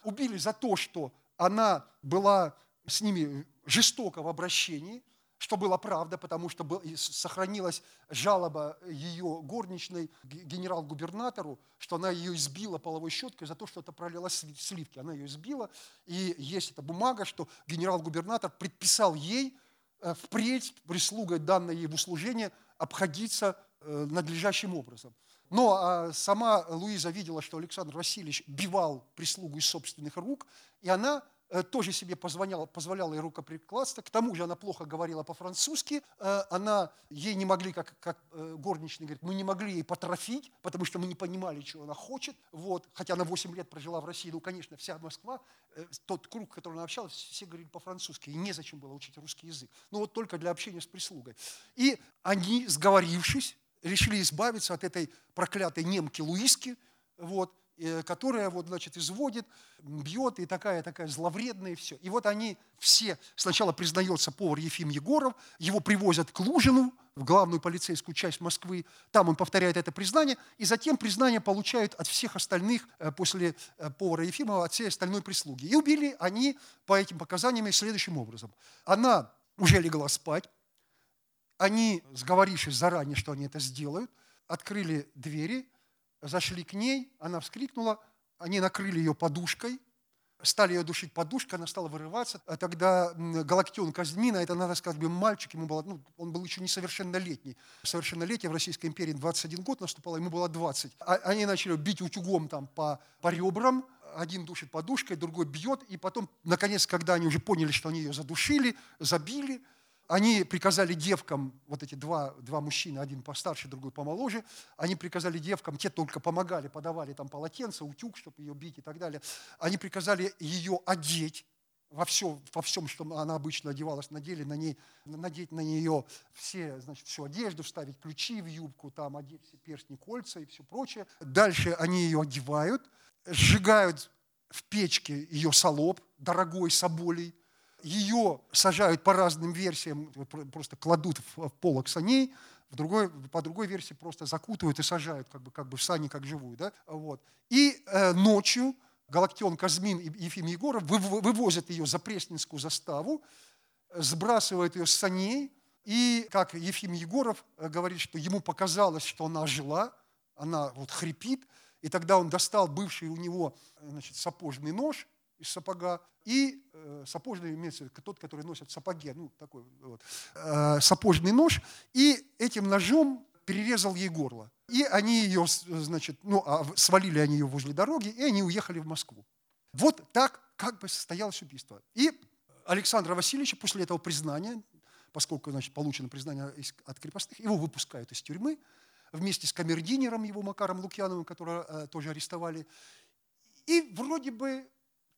Убили за то, что она была с ними жестока в обращении, что было правда, потому что сохранилась жалоба ее горничной генерал-губернатору, что она ее избила половой щеткой за то, что это пролила сливки. Она ее избила, и есть эта бумага, что генерал-губернатор предписал ей э, впредь прислугой, данной ей в услужение, обходиться э, надлежащим образом. Но а сама Луиза видела, что Александр Васильевич бивал прислугу из собственных рук, и она тоже себе позволяла, позволяла ей рукоприкладство. К тому же она плохо говорила по-французски. Э, она, ей не могли, как, как э, горничная говорит, мы не могли ей потрофить, потому что мы не понимали, чего она хочет. Вот. Хотя она 8 лет прожила в России. Ну, конечно, вся Москва, тот круг, который она общалась, все говорили по-французски. И незачем было учить русский язык. Ну, вот только для общения с прислугой. И они, сговорившись, решили избавиться от этой проклятой немки Луиски, вот, э, которая вот, значит, изводит, бьет и такая, такая зловредная, и все. И вот они все, сначала признается повар Ефим Егоров, его привозят к Лужину, в главную полицейскую часть Москвы, там он повторяет это признание, и затем признание получают от всех остальных э, после э, повара Ефимова, от всей остальной прислуги. И убили они по этим показаниям следующим образом. Она уже легла спать, они, сговорившись заранее, что они это сделают, открыли двери, зашли к ней, она вскрикнула, они накрыли ее подушкой, стали ее душить подушкой, она стала вырываться. А тогда Галактион Казмина, это, надо сказать, был мальчик, ему было, ну, он был еще несовершеннолетний. Совершеннолетие в Российской империи 21 год наступало, ему было 20. А они начали бить утюгом там по, по ребрам, один душит подушкой, другой бьет, и потом, наконец, когда они уже поняли, что они ее задушили, забили, они приказали девкам, вот эти два, два мужчины, один постарше, другой помоложе, они приказали девкам, те только помогали, подавали там полотенце, утюг, чтобы ее бить и так далее. Они приказали ее одеть во всем, во всем, что она обычно одевалась, надели на ней, надеть на нее все, значит, всю одежду, вставить ключи в юбку, там одеть все перстни, кольца и все прочее. Дальше они ее одевают, сжигают в печке ее солоб, дорогой соболей, ее сажают по разным версиям, просто кладут в полок саней, в другой, по другой версии просто закутывают и сажают как бы, как бы в сани, как живую. Да? Вот. И э, ночью Галактион Казмин и Ефим Егоров вывозят ее за Пресненскую заставу, сбрасывают ее с саней, и, как Ефим Егоров э, говорит, что ему показалось, что она жила, она вот хрипит, и тогда он достал бывший у него значит, сапожный нож, из сапога, и э, сапожный, имеется тот, который носит сапоги, ну, такой вот, э, сапожный нож, и этим ножом перерезал ей горло. И они ее, значит, ну, а свалили они ее возле дороги, и они уехали в Москву. Вот так как бы состоялось убийство. И Александра Васильевича после этого признания, поскольку значит, получено признание от крепостных, его выпускают из тюрьмы вместе с камердинером его Макаром Лукьяновым, которого э, тоже арестовали. И вроде бы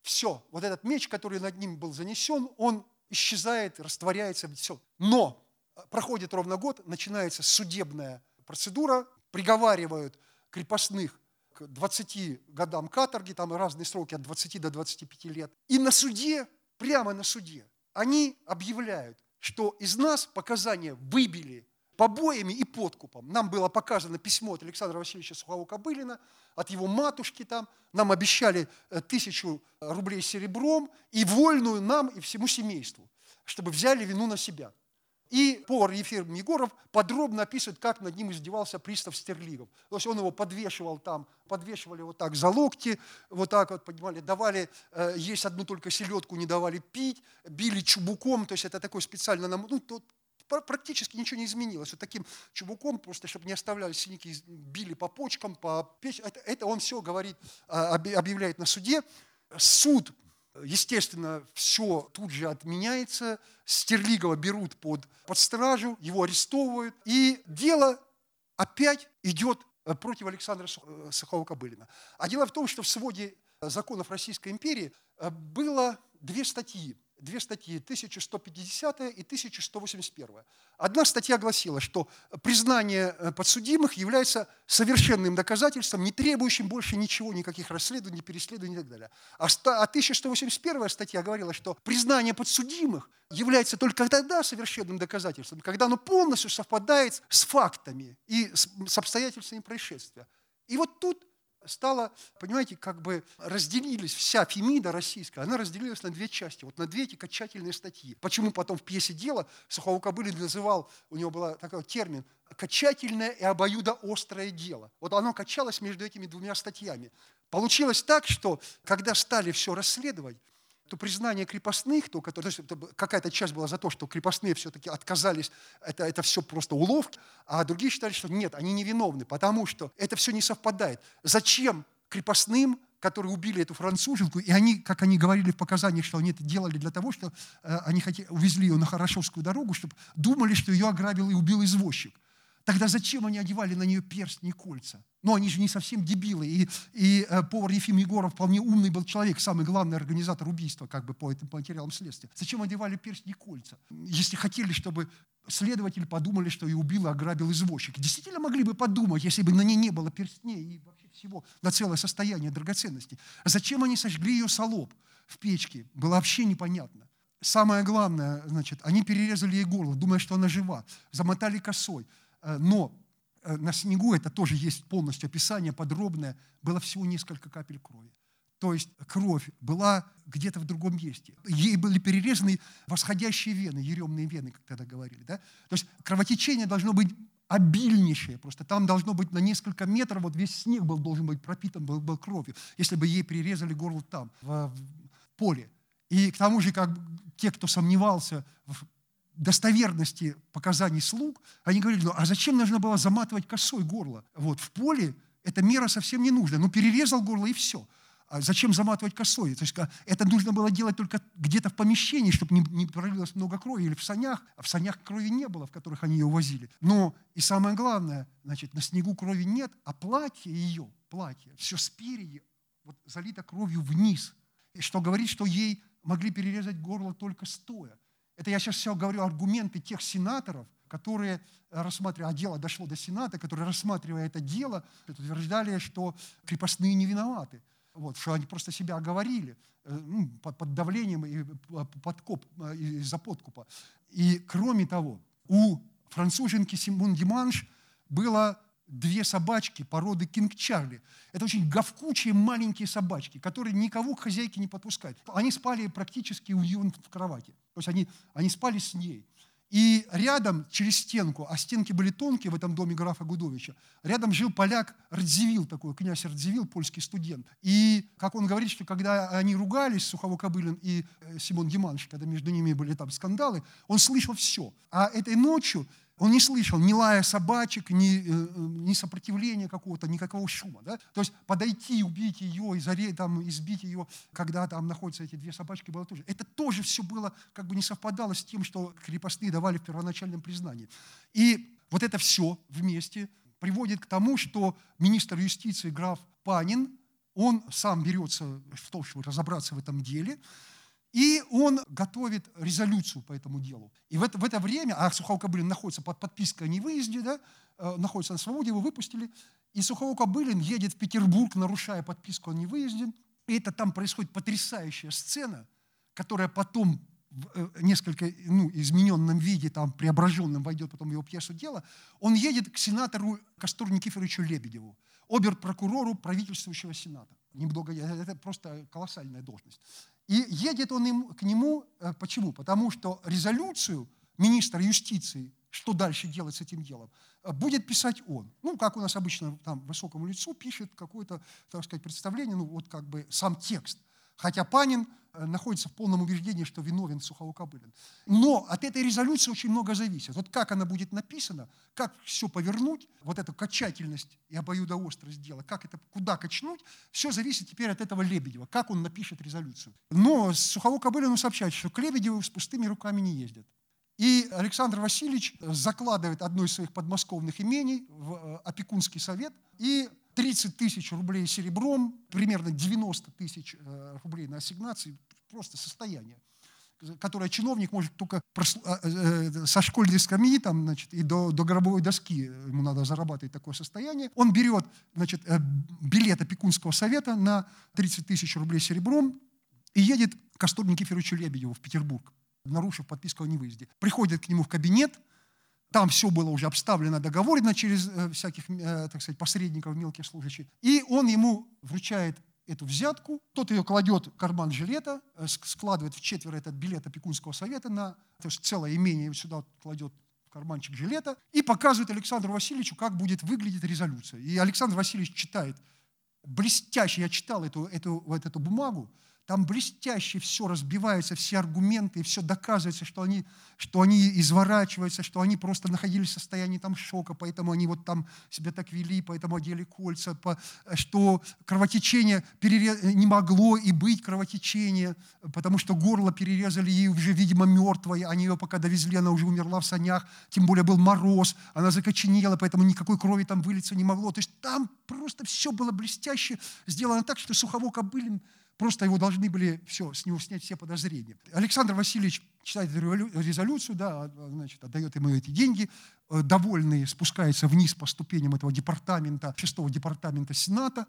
все, вот этот меч, который над ним был занесен, он исчезает, растворяется, все. Но проходит ровно год, начинается судебная процедура, приговаривают крепостных к 20 годам каторги, там разные сроки от 20 до 25 лет. И на суде, прямо на суде, они объявляют, что из нас показания выбили побоями и подкупом. Нам было показано письмо от Александра Васильевича Сухого-Кобылина, от его матушки там. Нам обещали э, тысячу рублей серебром и вольную нам и всему семейству, чтобы взяли вину на себя. И повар Ефим Егоров подробно описывает, как над ним издевался пристав Стерлигов. То есть он его подвешивал там, подвешивали вот так за локти, вот так вот, понимали, давали э, есть одну только селедку, не давали пить, били чубуком, то есть это такой специально, ну, тут практически ничего не изменилось. Вот таким чубуком, просто чтобы не оставляли синяки, били по почкам, по печени. Это, это он все говорит, а, объявляет на суде. Суд Естественно, все тут же отменяется. Стерлигова берут под, под стражу, его арестовывают. И дело опять идет э, против Александра э, Сухого-Кобылина. А дело в том, что в своде законов Российской империи э, было две статьи две статьи, 1150 и 1181. Одна статья гласила, что признание э, подсудимых является совершенным доказательством, не требующим больше ничего, никаких расследований, переследований и так далее. А 1181 статья говорила, что признание подсудимых является только тогда совершенным доказательством, когда оно полностью совпадает с фактами и с обстоятельствами происшествия. И вот тут стала, понимаете, как бы разделились, вся Фемида российская, она разделилась на две части, вот на две эти качательные статьи. Почему потом в пьесе «Дело» Сухого Кобылин называл, у него был такой термин, качательное и обоюдоострое дело. Вот оно качалось между этими двумя статьями. Получилось так, что когда стали все расследовать, то признание крепостных, то, то есть какая-то часть была за то, что крепостные все-таки отказались, это, это все просто уловки, а другие считали, что нет, они невиновны, потому что это все не совпадает. Зачем крепостным которые убили эту француженку, и они, как они говорили в показаниях, что они это делали для того, что э, они хотели, увезли ее на Хорошевскую дорогу, чтобы думали, что ее ограбил и убил извозчик. Тогда зачем они одевали на нее перстни и кольца? Но они же не совсем дебилы. И, и э, повар Ефим Егоров вполне умный был человек, самый главный организатор убийства, как бы по этим материалам следствия. Зачем одевали перстни и кольца? Если хотели, чтобы следователи подумали, что и убил, и ограбил извозчик. Действительно могли бы подумать, если бы на ней не было перстней и вообще всего, на целое состояние драгоценностей. Зачем они сожгли ее солоб в печке? Было вообще непонятно. Самое главное, значит, они перерезали ей горло, думая, что она жива, замотали косой. Э, но э, на снегу, это тоже есть полностью описание подробное, было всего несколько капель крови. То есть кровь была где-то в другом месте. Ей были перерезаны восходящие вены, еремные вены, как тогда говорили. Да? То есть кровотечение должно быть обильнейшее. Просто там должно быть на несколько метров, вот весь снег был, должен быть пропитан был, был кровью, если бы ей перерезали горло там, в, в поле. И к тому же, как те, кто сомневался в достоверности показаний слуг, они говорили, ну а зачем нужно было заматывать косой горло? Вот в поле эта мера совсем не нужна. Ну перерезал горло и все. А зачем заматывать косой? То есть это нужно было делать только где-то в помещении, чтобы не, не пролилось много крови, или в санях. А в санях крови не было, в которых они ее возили. Но и самое главное, значит, на снегу крови нет, а платье ее, платье, все спереди вот, залито кровью вниз. И что говорит, что ей могли перерезать горло только стоя. Это я сейчас все говорю аргументы тех сенаторов, которые рассматривая, а дело дошло до Сената, которые, рассматривая это дело, утверждали, что крепостные не виноваты. Вот, что они просто себя оговорили э, ну, под давлением и подкоп, э, из-за подкупа. И кроме того, у француженки Симон Диманш было две собачки породы Кинг Чарли. Это очень говкучие маленькие собачки, которые никого к хозяйке не подпускают. Они спали практически у нее в кровати. То есть они, они спали с ней. И рядом, через стенку, а стенки были тонкие в этом доме графа Гудовича, рядом жил поляк Радзивилл, такой князь Радзивилл, польский студент. И, как он говорит, что когда они ругались, Сухово Кобылин и э, Симон Геманович, когда между ними были там скандалы, он слышал все. А этой ночью он не слышал ни лая собачек, ни, э, э, ни сопротивления какого-то, никакого шума. Да? То есть подойти, убить ее, изоре, там, избить ее, когда там находятся эти две собачки, было тоже. Это тоже все было, как бы не совпадало с тем, что крепостные давали в первоначальном признании. И вот это все вместе приводит к тому, что министр юстиции граф Панин, он сам берется в том, чтобы разобраться в этом деле, и он готовит резолюцию по этому делу. И в это, в это время, а Сухого Кобылин находится под подпиской о невыезде, да, э, находится на свободе, его выпустили, и Сухого Кобылин едет в Петербург, нарушая подписку о невыезде. И это там происходит потрясающая сцена, которая потом в э, несколько ну, измененном виде, там, преображенном, войдет потом в его пьесу «Дело», он едет к сенатору Кастору Никифоровичу Лебедеву, обер-прокурору правительствующего сената. Немного, это просто колоссальная должность. И едет он им, к нему, э, почему? Потому что резолюцию министра юстиции, что дальше делать с этим делом, э, будет писать он. Ну, как у нас обычно там высокому лицу пишет какое-то, так сказать, представление, ну, вот как бы сам текст – Хотя Панин находится в полном убеждении, что виновен Сухово-Кобылин. Но от этой резолюции очень много зависит. Вот как она будет написана, как все повернуть, вот эту качательность и обоюдоострость дела, как это, куда качнуть, все зависит теперь от этого Лебедева, как он напишет резолюцию. Но Сухово-Кобылину сообщают, что к Лебедеву с пустыми руками не ездят. И Александр Васильевич закладывает одно из своих подмосковных имений в э, опекунский совет и 30 тысяч рублей серебром, примерно 90 тысяч э, рублей на ассигнации, просто состояние которое чиновник может только э, э, со школьной скамьи там, значит, и до, до гробовой доски ему надо зарабатывать такое состояние. Он берет значит, билет опекунского совета на 30 тысяч рублей серебром и едет к Астуру Никифоровичу Лебедеву в Петербург, нарушив подписку о невыезде. Приходит к нему в кабинет, там все было уже обставлено, договорено через э, всяких, э, так сказать, посредников, мелких служащих. И он ему вручает эту взятку, тот ее кладет в карман жилета, э, складывает в четверо этот билет опекунского совета, на, то есть целое имение сюда кладет в карманчик жилета и показывает Александру Васильевичу, как будет выглядеть резолюция. И Александр Васильевич читает, блестяще, я читал эту, эту, вот эту бумагу, там блестяще все разбивается, все аргументы, и все доказывается, что они, что они изворачиваются, что они просто находились в состоянии там шока, поэтому они вот там себя так вели, поэтому одели кольца, по, что кровотечение перерез... не могло и быть кровотечение, потому что горло перерезали ей уже, видимо, мертвое, они ее пока довезли, она уже умерла в санях, тем более был мороз, она закоченела, поэтому никакой крови там вылиться не могло. То есть там просто все было блестяще сделано так, что Сухово Кобылин Просто его должны были все, с него снять все подозрения. Александр Васильевич читает резолюцию, да, значит, отдает ему эти деньги, э, довольный спускается вниз по ступеням этого департамента, шестого департамента Сената,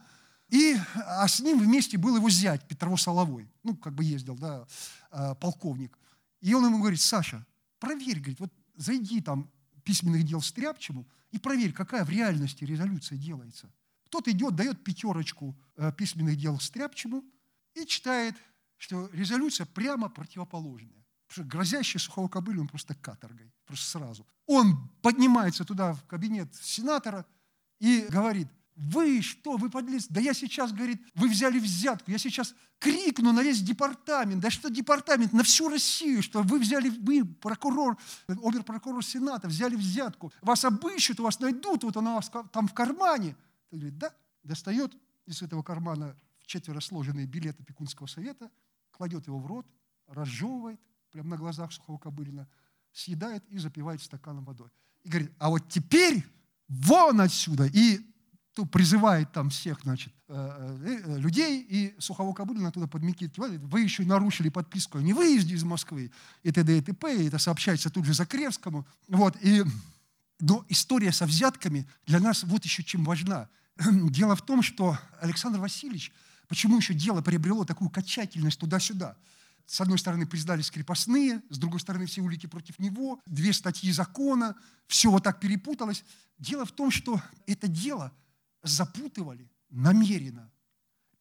и, а с ним вместе был его зять Петро Соловой, ну, как бы ездил, да, э, полковник. И он ему говорит, Саша, проверь, говорит, вот зайди там письменных дел Стряпчему и проверь, какая в реальности резолюция делается. Тот идет, дает пятерочку э, письменных дел Стряпчему, и читает, что резолюция прямо противоположная. Потому что грозящий сухого кобыли он просто каторгой, просто сразу. Он поднимается туда в кабинет сенатора и говорит, вы что, вы подлец? Да я сейчас, говорит, вы взяли взятку, я сейчас крикну на весь департамент, да что департамент, на всю Россию, что вы взяли, вы, прокурор, оберпрокурор Сената, взяли взятку, вас обыщут, вас найдут, вот она у вас там в кармане. Он говорит, да, достает из этого кармана четверо сложенный билет опекунского совета, кладет его в рот, разжевывает, прямо на глазах сухого кобылина, съедает и запивает стаканом водой. И говорит, а вот теперь вон отсюда! И то призывает там всех значит, э, э, людей, и Сухого Кобылина туда подмекит, вы еще нарушили подписку о невыезде из Москвы, и т.д. и т.п., и это сообщается тут же Закревскому. Вот, и, но история со взятками для нас вот еще чем важна. Дело в том, что Александр Васильевич – Почему еще дело приобрело такую качательность туда-сюда? С одной стороны, признались крепостные, с другой стороны, все улики против него, две статьи закона, все вот так перепуталось. Дело в том, что это дело запутывали намеренно.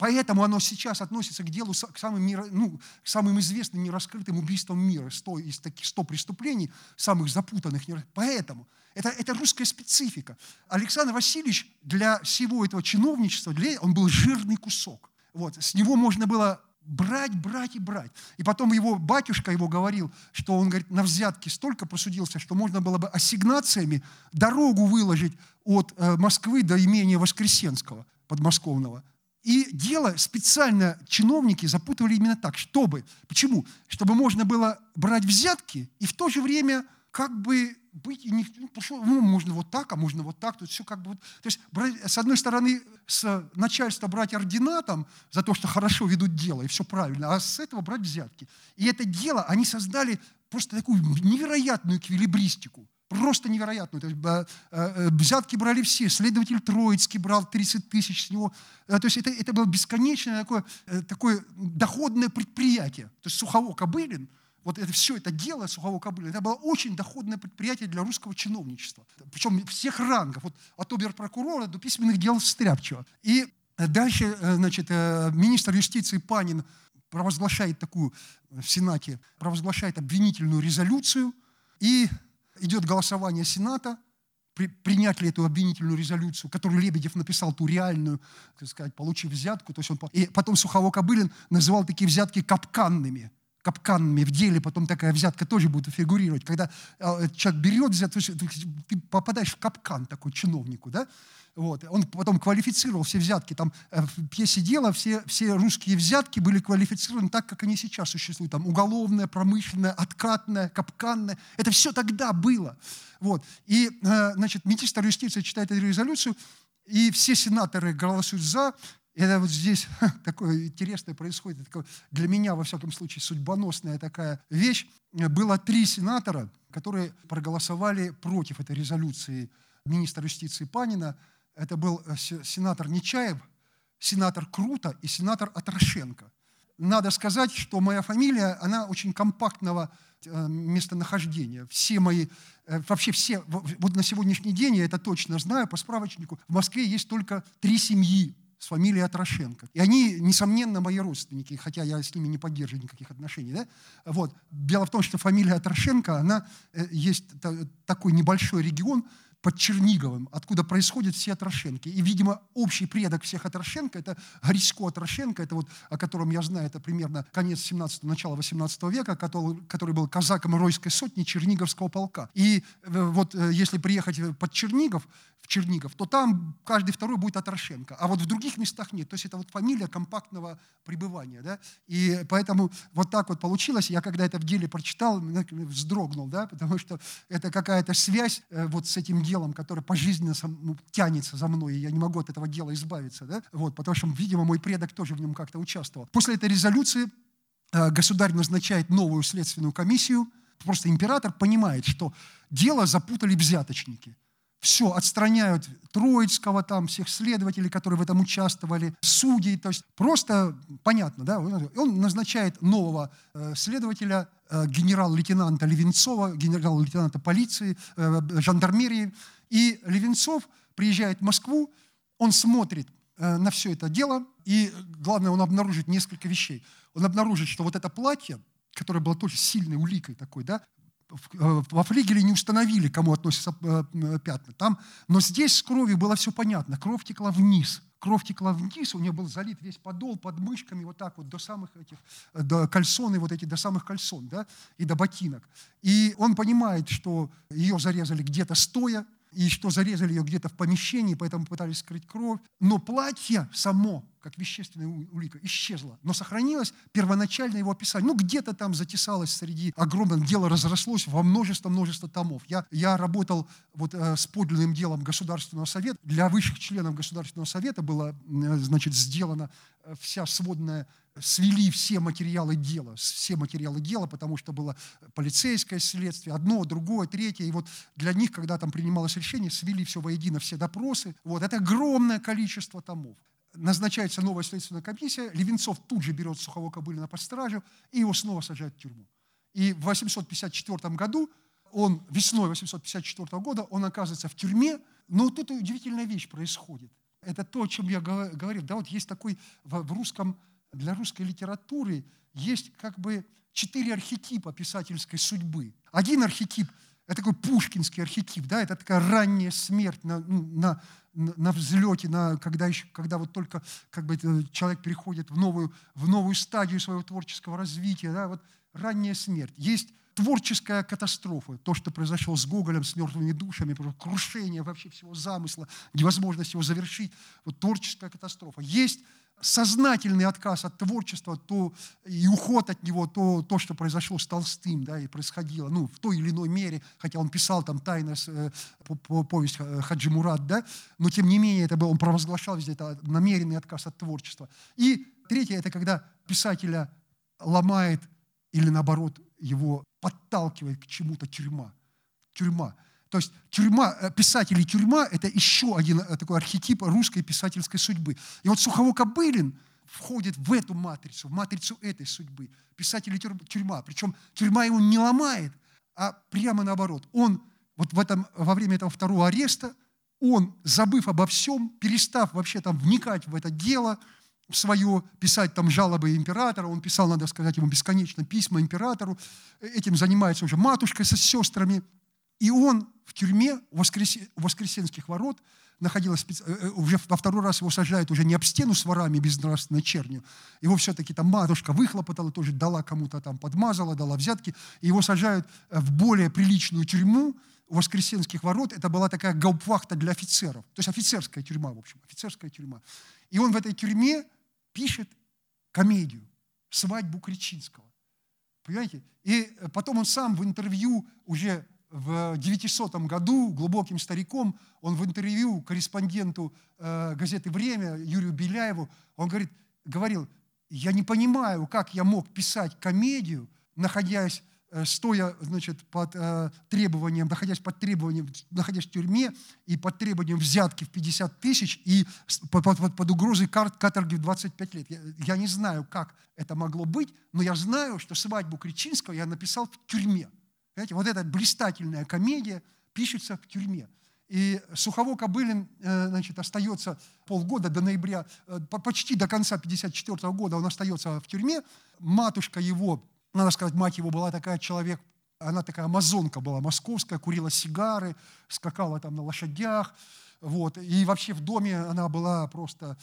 Поэтому оно сейчас относится к делу, к самым, ну, к самым известным нераскрытым убийствам мира. 100 из таких 100 преступлений, самых запутанных. Поэтому это, это русская специфика. Александр Васильевич для всего этого чиновничества, для, он был жирный кусок. Вот, с него можно было брать, брать и брать. И потом его батюшка его говорил, что он говорит, на взятки столько просудился, что можно было бы ассигнациями дорогу выложить от э, Москвы до имения Воскресенского подмосковного. И дело специально чиновники запутывали именно так, чтобы, почему? Чтобы можно было брать взятки и в то же время как бы быть, и не, ну, ну, можно вот так, а можно вот так, тут все как бы вот, то есть с одной стороны с начальства брать ордена там за то, что хорошо ведут дело, и все правильно, а с этого брать взятки. И это дело, они создали просто такую невероятную эквилибристику, просто невероятную. То есть, э, э, взятки брали все. Следователь Троицкий брал 30 тысяч с него. Э, то есть это, это было бесконечное такое, такое доходное предприятие. То есть Сухово Кобылин – вот это все это дело сухого кобыля, это было очень доходное предприятие для русского чиновничества. Причем всех рангов, вот от оберпрокурора до письменных дел Стряпчего. И дальше, э, значит, э, министр юстиции Панин провозглашает такую в Сенате, провозглашает обвинительную резолюцию, и идет голосование Сената, принять ли эту обвинительную резолюцию, которую Лебедев написал, ту реальную, так сказать, получив взятку. То есть он, и потом Сухово Кобылин называл такие взятки капканными – капканами в деле, потом такая взятка тоже будет фигурировать. Когда а, человек берет взятку, ты попадаешь в капкан такой чиновнику, да? Вот. Он потом квалифицировал все взятки. Там э, в пьесе дела все, все русские взятки были квалифицированы так, как они сейчас существуют. Там уголовное, промышленное, откатное, капканное. Это все тогда было. Вот. И, э, значит, министр юстиции читает эту резолюцию, и все сенаторы голосуют за, это вот здесь такое интересное происходит, для меня, во всяком случае, судьбоносная такая вещь. Было три сенатора, которые проголосовали против этой резолюции министра юстиции Панина. Это был э, сенатор Нечаев, сенатор Круто и сенатор Атрошенко. Надо сказать, что моя фамилия, она очень компактного э, местонахождения. Все мои, э, вообще все, вот на сегодняшний день, я это точно знаю, по справочнику, в Москве есть только три семьи с фамилией Атрошенко. И они, несомненно, мои родственники, хотя я с ними не поддерживаю никаких отношений. Да? Вот. Дело в том, что фамилия Атрошенко, она э, есть такой небольшой регион, под Черниговым, откуда происходят все Отрошенки. И, видимо, общий предок всех Отрошенко – это Грисько Отрошенко, это вот, о котором я знаю, это примерно конец 17 начало 18 века, который, который был казаком Ройской сотни Черниговского полка. И э, вот э, если приехать под Чернигов, в Чернигов, то там каждый второй будет Отрошенко, а вот в других местах нет. То есть это вот фамилия компактного пребывания. Да? И поэтому вот так вот получилось. Я когда это в деле прочитал, вздрогнул, да? потому что это какая-то связь э, вот с этим делом, которое пожизненно ну, тянется за мной, и я не могу от этого дела избавиться. Да? Вот, потому что, видимо, мой предок тоже в нем как-то участвовал. После этой резолюции э, государь назначает новую следственную комиссию. Просто император понимает, что дело запутали взяточники – все, отстраняют Троицкого, там, всех следователей, которые в этом участвовали, судей. То есть просто понятно, да? Он назначает нового э, следователя, э, генерал-лейтенанта Левинцова, генерал-лейтенанта полиции, э, жандармерии. И Левинцов приезжает в Москву, он смотрит на все это дело, и главное, он обнаружит несколько вещей. Он обнаружит, что вот это платье, которое было тоже сильной уликой такой, да, во флигеле не установили, кому относятся э, пятна. Там, но здесь с кровью было все понятно. Кровь текла вниз. Кровь текла вниз, у нее был залит весь подол под мышками, вот так вот до самых этих, до кальсоны, вот эти, до самых кальсон, да, и до ботинок. И он понимает, что ее зарезали где-то стоя, и что зарезали ее где-то в помещении, поэтому пытались скрыть кровь. Но платье само, как вещественная улика, исчезло. Но сохранилось первоначальное его описание. Ну, где-то там затесалось среди огромного, дело разрослось во множество-множество томов. Я, я работал вот э, с подлинным делом Государственного совета. Для высших членов Государственного совета было, э, значит, сделана э, вся сводная свели все материалы дела, все материалы дела, потому что было полицейское следствие, одно, другое, третье. И вот для них, когда там принималось решение, свели все воедино, все допросы. Вот это огромное количество томов. Назначается новая следственная комиссия, Левинцов тут же берет Сухого Кобылина под стражу, и его снова сажают в тюрьму. И в 854 году он, весной 854 года, он оказывается в тюрьме, но тут удивительная вещь происходит. Это то, о чем я говорил. Да, вот есть такой в русском, для русской литературы есть как бы четыре архетипа писательской судьбы. Один архетип – это такой пушкинский архетип, да, это такая ранняя смерть на, ну, на, на взлете, на, когда, еще, когда вот только как бы, человек переходит в новую, в новую стадию своего творческого развития, да, вот ранняя смерть. Есть творческая катастрофа, то, что произошло с Гоголем, с мертвыми душами, крушение вообще всего замысла, невозможность его завершить, вот творческая катастрофа. Есть сознательный отказ от творчества то, и уход от него, то, то, что произошло с Толстым, да, и происходило, ну, в той или иной мере, хотя он писал там тайно э, по, по, повесть Хаджи Мурат, да, но тем не менее это был, он провозглашал везде это намеренный отказ от творчества. И третье, это когда писателя ломает или наоборот его подталкивает к чему-то тюрьма. Тюрьма. То есть тюрьма, э, писатель тюрьма – это еще один э, такой архетип русской писательской судьбы. И вот Сухово Кобылин входит в эту матрицу, в матрицу этой судьбы. Писатель и тюрьма. Причем тюрьма его не ломает, а прямо наоборот. Он вот в этом, во время этого второго ареста, он, забыв обо всем, перестав вообще там вникать в это дело – свое, писать там жалобы императора. Он писал, надо сказать, ему бесконечно письма императору. Этим занимается уже матушка со сестрами. И он в тюрьме у Воскресенских ворот находилась, э, э, уже во второй раз его сажают уже не об стену с ворами безнравственной чернью, его все-таки там матушка выхлопотала, тоже дала кому-то там, подмазала, дала взятки, и его сажают э, в более приличную тюрьму, у Воскресенских ворот это была такая гаупвахта для офицеров. То есть офицерская тюрьма, в общем, офицерская тюрьма. И он в этой тюрьме пишет комедию «Свадьбу Кричинского». Понимаете? И потом он сам в интервью уже в 900 году глубоким стариком, он в интервью корреспонденту э, газеты «Время» Юрию Беляеву, он говорит, говорил, я не понимаю, как я мог писать комедию, находясь Э, стоя значит, под э, требованием, находясь под требованием, находясь в тюрьме и под требованием взятки в 50 тысяч и под, под, под угрозой каторги в 25 лет. Я, я не знаю, как это могло быть, но я знаю, что свадьбу Кричинского я написал в тюрьме. Понимаете, вот эта блистательная комедия пишется в тюрьме. И Сухово Кобылин э, значит, остается полгода до ноября, э, почти до конца 1954 года он остается в тюрьме. Матушка его надо сказать, мать его была такая человек, она такая амазонка была, московская, курила сигары, скакала там на лошадях, вот. И вообще в доме она была просто...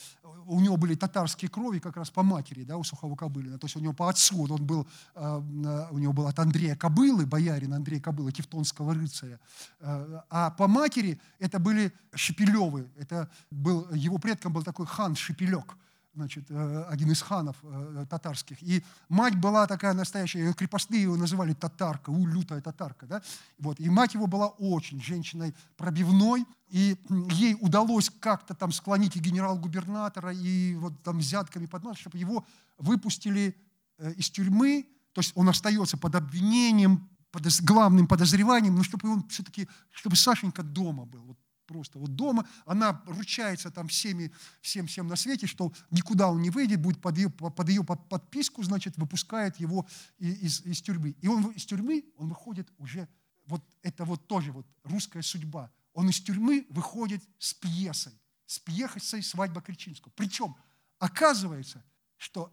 У него были татарские крови как раз по матери, да, у Сухого Кобылина. То есть у него по отцу он был, э, у него был от Андрея Кобылы, боярин Андрея Кобылы, тевтонского рыцаря. Э, а по матери это были Шепелевы. Это был, его предком был такой хан Шепелек – значит, э, один из ханов э, татарских. И мать была такая настоящая, крепостные его называли татарка, у, лютая татарка. Да? Вот. И мать его была очень женщиной пробивной, и ей удалось как-то там склонить и генерал-губернатора, и вот там взятками под нос, чтобы его выпустили э, из тюрьмы, то есть он остается под обвинением, под главным подозреванием, но чтобы он все-таки, чтобы Сашенька дома был. Вот просто вот дома, она ручается там всеми, всем, всем на свете, что никуда он не выйдет, будет под ее, под ее подписку, значит, выпускает его из, из тюрьмы. И он из тюрьмы, он выходит уже, вот это вот тоже вот русская судьба. Он из тюрьмы выходит с пьесой, с пьесой «Свадьба Кричинского». Причем оказывается, что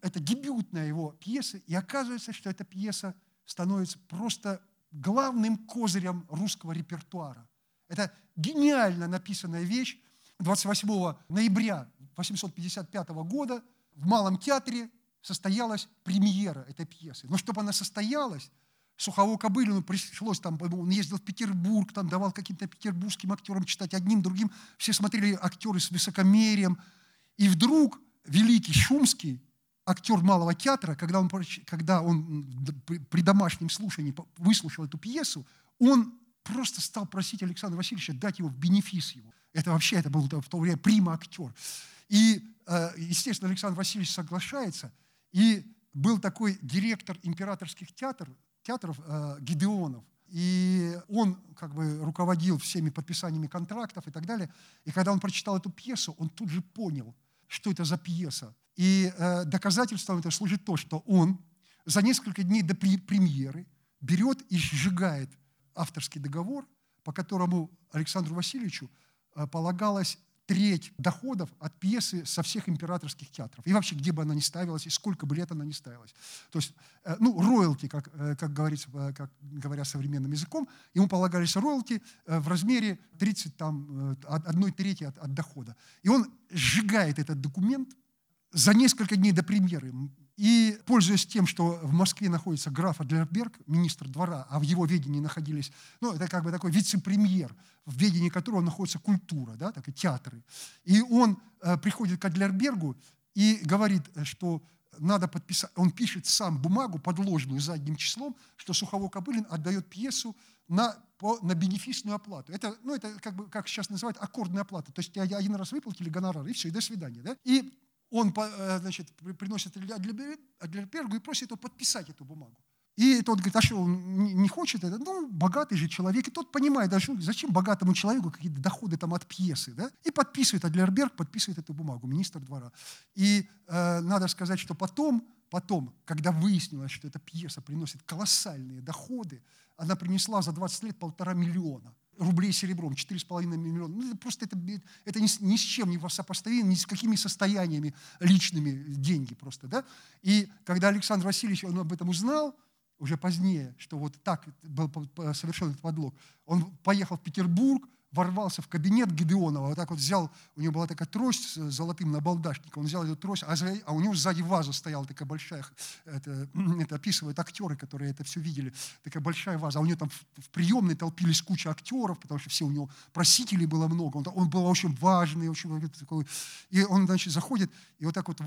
это дебютная его пьеса, и оказывается, что эта пьеса становится просто главным козырем русского репертуара. Это гениально написанная вещь. 28 ноября 855 года в Малом театре состоялась премьера этой пьесы. Но чтобы она состоялась, Сухову Кобылину пришлось, там, он ездил в Петербург, там давал каким-то петербургским актерам читать, одним, другим. Все смотрели актеры с высокомерием. И вдруг великий Шумский, актер Малого театра, когда он, когда он при домашнем слушании выслушал эту пьесу, он просто стал просить Александра Васильевича дать его в бенефис его. Это вообще, это был в то время прима-актер. И, э, естественно, Александр Васильевич соглашается. И был такой директор императорских театров, театров э, Гидеонов. И он как бы руководил всеми подписаниями контрактов и так далее. И когда он прочитал эту пьесу, он тут же понял, что это за пьеса. И э, доказательством это служит то, что он за несколько дней до премьеры берет и сжигает авторский договор, по которому Александру Васильевичу э, полагалось треть доходов от пьесы со всех императорских театров. И вообще, где бы она ни ставилась, и сколько бы лет она ни ставилась. То есть, э, ну, роялти, как, э, как, говорится, как говоря современным языком, ему полагались роялти в размере 30, там, одной трети от, от дохода. И он сжигает этот документ за несколько дней до премьеры. И, пользуясь тем, что в Москве находится граф Адлерберг, министр двора, а в его ведении находились, ну, это как бы такой вице-премьер, в ведении которого находится культура, да, так и театры. И он э, приходит к Адлербергу и говорит, что надо подписать, он пишет сам бумагу, подложную задним числом, что Сухово Кобылин отдает пьесу на, по, на бенефисную оплату. Это, ну, это как, бы, как сейчас называют, аккордная оплата. То есть один раз выплатили гонорар, и все, и до свидания. Да? И он э, значит, приносит Адлербергу и просит его подписать эту бумагу. И тот говорит, а что, он не хочет это? Ну, богатый же человек. И тот понимает, даже зачем богатому человеку какие-то доходы там от пьесы. Да? И подписывает, Адлерберг подписывает эту бумагу, министр двора. И э, надо сказать, что потом, потом, когда выяснилось, что эта пьеса приносит колоссальные доходы, она принесла за 20 лет полтора миллиона рублей серебром, 4,5 миллиона. Ну, это просто это, это ни, ни с чем не сопоставимо, ни с какими состояниями личными деньги просто. Да? И когда Александр Васильевич он об этом узнал, уже позднее, что вот так был совершен этот подлог, он поехал в Петербург, ворвался в кабинет Гедеонова, вот так вот взял, у него была такая трость с золотым набалдашником, он взял эту трость, а, за, а у него сзади ваза стояла такая большая, это, это описывают актеры, которые это все видели, такая большая ваза, а у него там в, в приемной толпились куча актеров, потому что все у него просителей было много, он, он был очень важный, очень такой, и он, значит, заходит, и вот так вот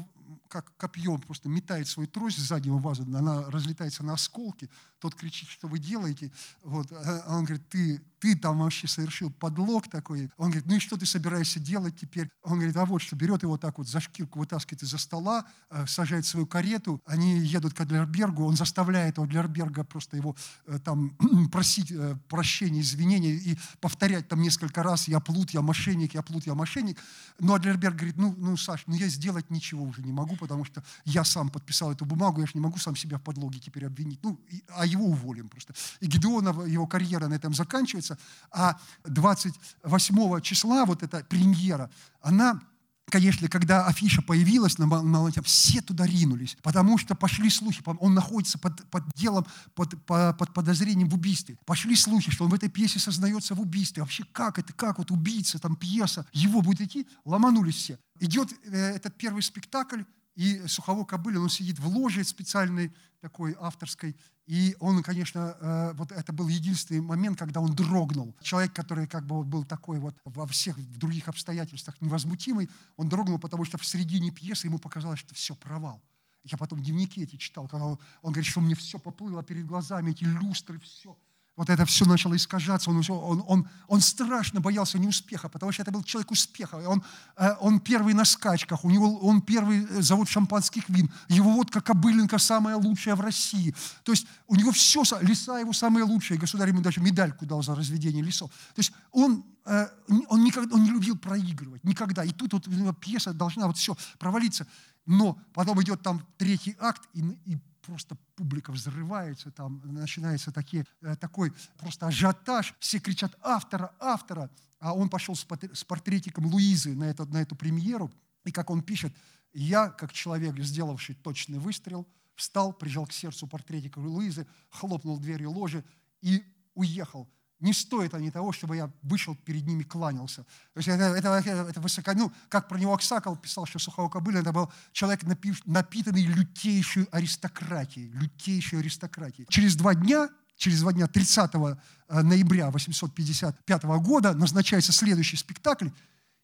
как копьем просто метает свою трость сзади у вазы, она разлетается на осколки, тот кричит, что вы делаете, вот, а он говорит, ты, ты там вообще совершил подлог такой. Он говорит, ну и что ты собираешься делать теперь? Он говорит, а вот что, берет его так вот за шкирку, вытаскивает из-за стола, э, сажает свою карету, они едут к Адлербергу, он заставляет Адлерберга просто его э, там просить э, прощения, извинения и повторять там несколько раз, я плут, я мошенник, я плут, я мошенник. Но Адлерберг говорит, ну, ну Саш, ну я сделать ничего уже не могу, потому что я сам подписал эту бумагу, я же не могу сам себя в подлоге теперь обвинить. Ну, а его уволим просто. И Гедеонова, его карьера на этом заканчивается, а 28 числа вот эта премьера, она конечно, когда афиша появилась на, на все туда ринулись, потому что пошли слухи, он находится под, под делом, под, под подозрением в убийстве. Пошли слухи, что он в этой пьесе сознается в убийстве. Вообще как это, как вот убийца, там пьеса, его будет идти, ломанулись все. Идет э, этот первый спектакль, и Сухово Кобылин, он сидит в ложе специальной такой авторской, и он, конечно, э, вот это был единственный момент, когда он дрогнул. Человек, который как бы был такой вот во всех других обстоятельствах невозмутимый, он дрогнул, потому что в середине пьесы ему показалось, что все, провал. Я потом дневники эти читал, когда он, он говорит, что мне все поплыло перед глазами, эти люстры, все – вот это все начало искажаться, он, он, он, он страшно боялся неуспеха, потому что это был человек успеха. Он, э, он первый на скачках, у него, он первый э, завод шампанских вин, его водка Кобыленко самая лучшая в России. То есть у него все, леса его самые лучшие, государь ему даже медальку дал за разведение лесов. То есть он, э, он, никогда, он не любил проигрывать, никогда. И тут вот пьеса должна вот все провалиться. Но потом идет там третий акт, и, и просто публика взрывается, там начинается такие, э, такой просто ажиотаж, все кричат «автора, автора», а он пошел с портретиком Луизы на, это, на эту премьеру, и как он пишет, я, как человек, сделавший точный выстрел, встал, прижал к сердцу портретик Луизы, хлопнул дверью ложи и уехал – не стоят они того, чтобы я вышел перед ними, кланялся. То есть это, это, это, это высоко, ну, как про него Аксакал писал, что Сухого Кобылина, это был человек, напитанный лютейшей аристократией, лютейшей аристократией. Через два дня через два дня, 30 э, ноября 855 года, назначается следующий спектакль,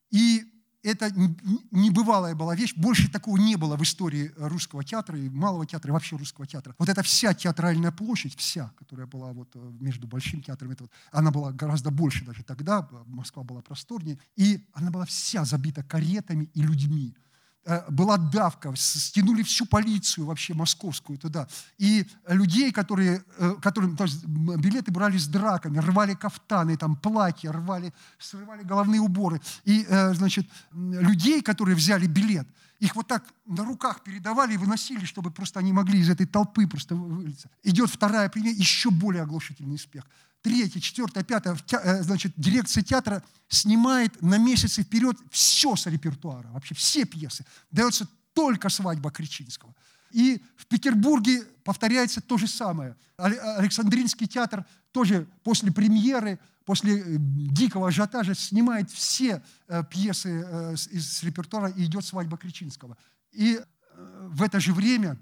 и это небывалая была вещь. Больше такого не было в истории русского театра и малого театра, и вообще русского театра. Вот эта вся театральная площадь, вся, которая была вот э, между Большим театром, это вот, она была гораздо больше даже тогда, Москва была просторнее, и она была вся забита каретами и людьми. Э, была давка, стянули всю полицию вообще московскую туда. И людей, которые, э, которым то есть билеты брали с драками, рвали кафтаны, там, платья, рвали, срывали головные уборы. И, э, значит, людей, которые взяли билет, их вот так на руках передавали и выносили, чтобы просто они могли из этой толпы просто вылиться. Идет вторая премьера, еще более оглушительный успех. Третье, четвертое, пятое, э, значит, дирекция театра снимает на месяцы вперед все с репертуара, вообще все пьесы. Дается только свадьба Кричинского. И в Петербурге повторяется то же самое. Александринский театр тоже после премьеры, после э, дикого ажиотажа снимает все э, пьесы из репертуара и идет свадьба Кричинского. И в это же время,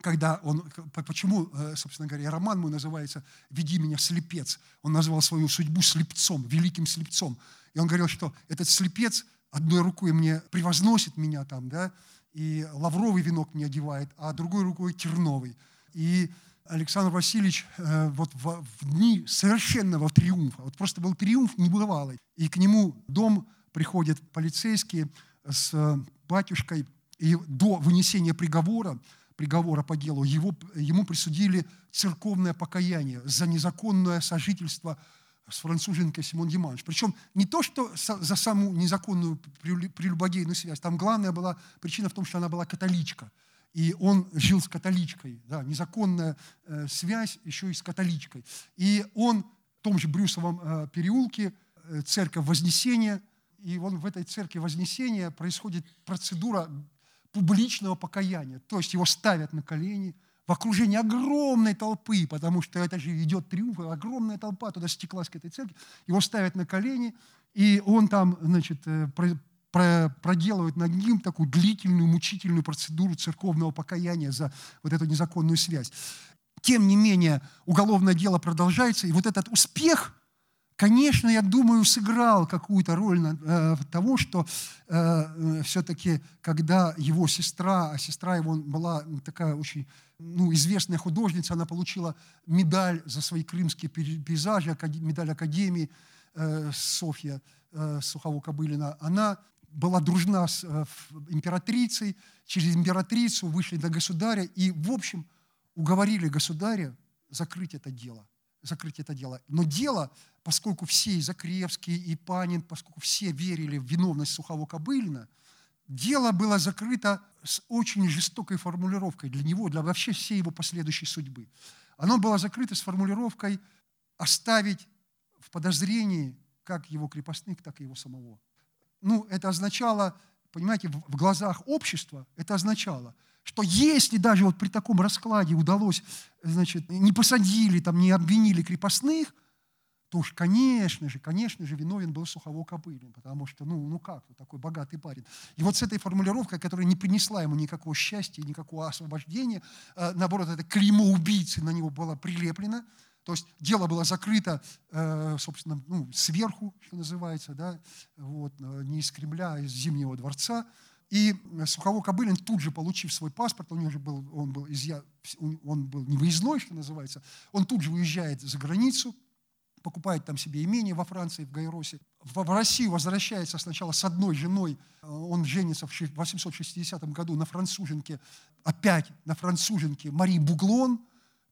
когда он, почему, собственно говоря, роман мой называется «Веди меня, слепец», он назвал свою судьбу слепцом, великим слепцом. И он говорил, что этот слепец одной рукой мне превозносит меня там, да, и лавровый венок мне одевает, а другой рукой терновый. И Александр Васильевич э, вот в, в дни совершенного триумфа, вот просто был триумф небывалый, и к нему дом приходят полицейские с э, батюшкой, и до вынесения приговора, приговора по делу, его, ему присудили церковное покаяние за незаконное сожительство с француженкой Симон Диманш. Причем не то, что за саму незаконную прелюбодейную связь, там главная была причина в том, что она была католичка. И он жил с католичкой, да, незаконная э, связь еще и с католичкой. И он в том же Брюсовом э, переулке, э, церковь Вознесения, и он в этой церкви Вознесения происходит процедура публичного покаяния. То есть его ставят на колени – в окружении огромной толпы, потому что это же идет триумф, огромная толпа туда стеклась к этой церкви, его ставят на колени, и он там, значит, э, проделывает над ним такую длительную, мучительную процедуру церковного покаяния за вот эту незаконную связь. Тем не менее, уголовное дело продолжается, и вот этот успех – Конечно, я думаю, сыграл какую-то роль э, того, что э, э, все-таки, когда его сестра, а сестра его была такая очень ну, известная художница, она получила медаль за свои крымские пейзажи, медаль Академии э, Софья э, Сухово-Кобылина, она была дружна с э, императрицей, через императрицу вышли до государя и, в общем, уговорили государя закрыть это дело – закрыть это дело. Но дело, поскольку все, и Закревский, и Панин, поскольку все верили в виновность Сухого-Кобылина, дело было закрыто с очень жестокой формулировкой для него, для вообще всей его последующей судьбы. Оно было закрыто с формулировкой оставить в подозрении как его крепостных, так и его самого. Ну, это означало, понимаете, в глазах общества это означало – что если даже вот при таком раскладе удалось, значит, не посадили, там, не обвинили крепостных, то уж, конечно же, конечно же, виновен был Сухово Кобылин, потому что, ну, ну как, вот такой богатый парень. И вот с этой формулировкой, которая не принесла ему никакого счастья, никакого освобождения, э, наоборот, это клеймо убийцы на него было прилеплено, то есть дело было закрыто, э, собственно, ну, сверху, что называется, да, вот, э, не из Кремля, а из Зимнего дворца, и Сухово Кобылин, тут же получив свой паспорт, у него же был, он, был изъя, он был не выездной, что называется, он тут же уезжает за границу, покупает там себе имение во Франции, в Гайросе. В, в Россию возвращается сначала с одной женой, он женится в 860 году на француженке, опять на француженке Марии Буглон,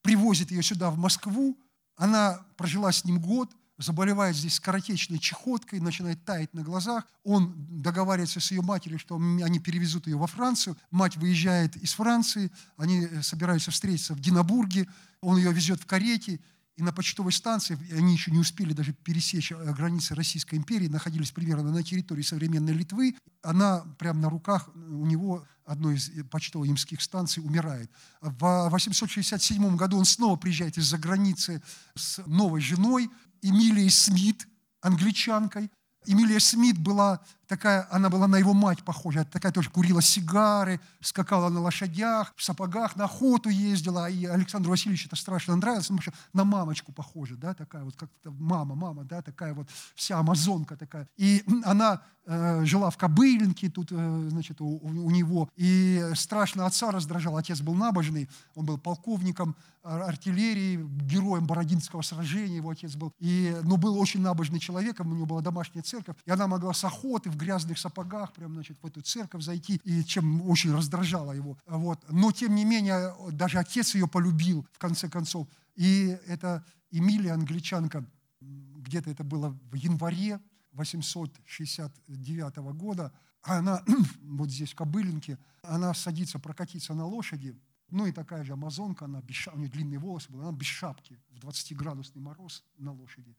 привозит ее сюда, в Москву, она прожила с ним год – заболевает здесь скоротечной чехоткой, начинает таять на глазах. Он договаривается с ее матерью, что они перевезут ее во Францию. Мать выезжает из Франции, они э, собираются встретиться в Динабурге. Он ее везет в карете, и на почтовой станции, они еще не успели даже пересечь э, границы Российской империи, находились примерно на территории современной Литвы. Она прямо на руках у него одной из э, почтово-имских станций умирает. В 867 году он снова приезжает из-за границы с новой женой, Эмилией Смит, англичанкой. Эмилия Смит была такая, она была на его мать похожа, такая тоже курила сигары, скакала на лошадях, в сапогах, на охоту ездила, и Александру Васильевичу это страшно нравилось, потому что на мамочку похожа, да, такая вот, как мама, мама, да, такая вот вся амазонка такая. И она э, жила в Кобылинке тут, э, значит, у, у него, и страшно отца раздражал, отец был набожный, он был полковником артиллерии, героем Бородинского сражения его отец был, и, но был очень набожный человеком, у него была домашняя церковь, и она могла с охоты грязных сапогах прям, значит, в эту церковь зайти, и чем очень раздражало его. Вот. Но, тем не менее, даже отец ее полюбил, в конце концов. И это Эмилия, англичанка, где-то это было в январе 869 года, она вот здесь, в Кобылинке, она садится прокатиться на лошади, Ну и такая же амазонка, она без у нее длинные волосы были, она без шапки в 20-градусный мороз на лошади.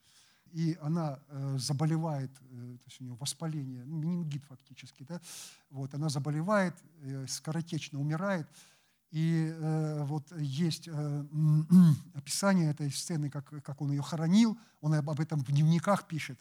И она э, заболевает, э, то есть у нее воспаление, ну, менингит фактически, да? вот, она заболевает, э, скоротечно умирает. И э, вот есть э, описание этой сцены, как, как он ее хоронил, он об этом в дневниках пишет.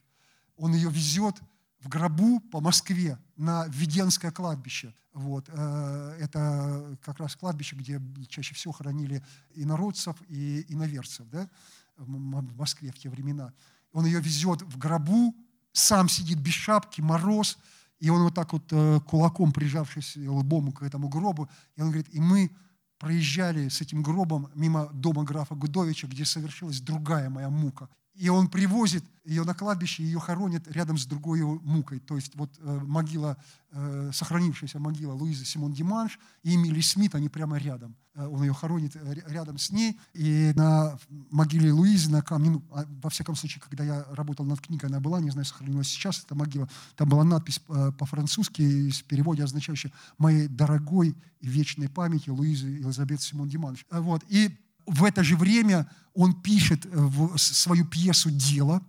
Он ее везет в гробу по Москве на Введенское кладбище. Вот. Это как раз кладбище, где чаще всего хоронили инородцев и иноверцев да? в Москве в те времена. Он ее везет в гробу, сам сидит без шапки, мороз, и он вот так вот э, кулаком, прижавшись лбом к этому гробу, и он говорит, и мы проезжали с этим гробом мимо дома графа Гудовича, где совершилась другая моя мука. И он привозит ее на кладбище, ее хоронят рядом с другой мукой. То есть вот э, могила, э, сохранившаяся могила Луизы Симон Диманш и Эмили Смит, они прямо рядом. Э, он ее хоронит рядом с ней. И на могиле Луизы, на камне, ну, а, во всяком случае, когда я работал над книгой, она была, не знаю, сохранилась сейчас эта могила, там была надпись по-французски, с переводе означающая «Моей дорогой и вечной памяти Луизы Елизабет Симон Диманш». Вот. И в это же время он пишет э, свою пьесу «Дело».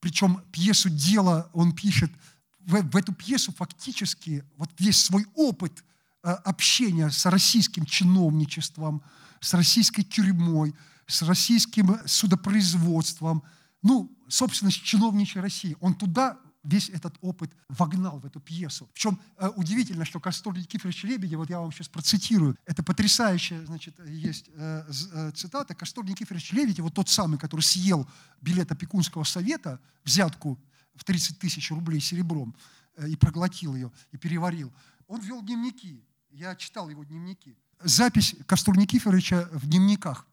Причем пьесу «Дело» он пишет, в, эту пьесу фактически вот весь свой опыт э, общения с российским чиновничеством, с российской тюрьмой, с российским судопроизводством, ну, собственно, с чиновничьей России. Он туда весь этот опыт вогнал в эту пьесу. Причем э, удивительно, что Кастор Никифорович Лебедев, вот я вам сейчас процитирую, это потрясающая, значит, есть э, э, цитата, Кастор Никифорович Лебедев, вот тот самый, который съел билет опекунского совета, взятку в 30 тысяч рублей серебром, и проглотил ее, и переварил, он вел дневники. Я читал его дневники. Запись Кастур Никифоровича в дневниках.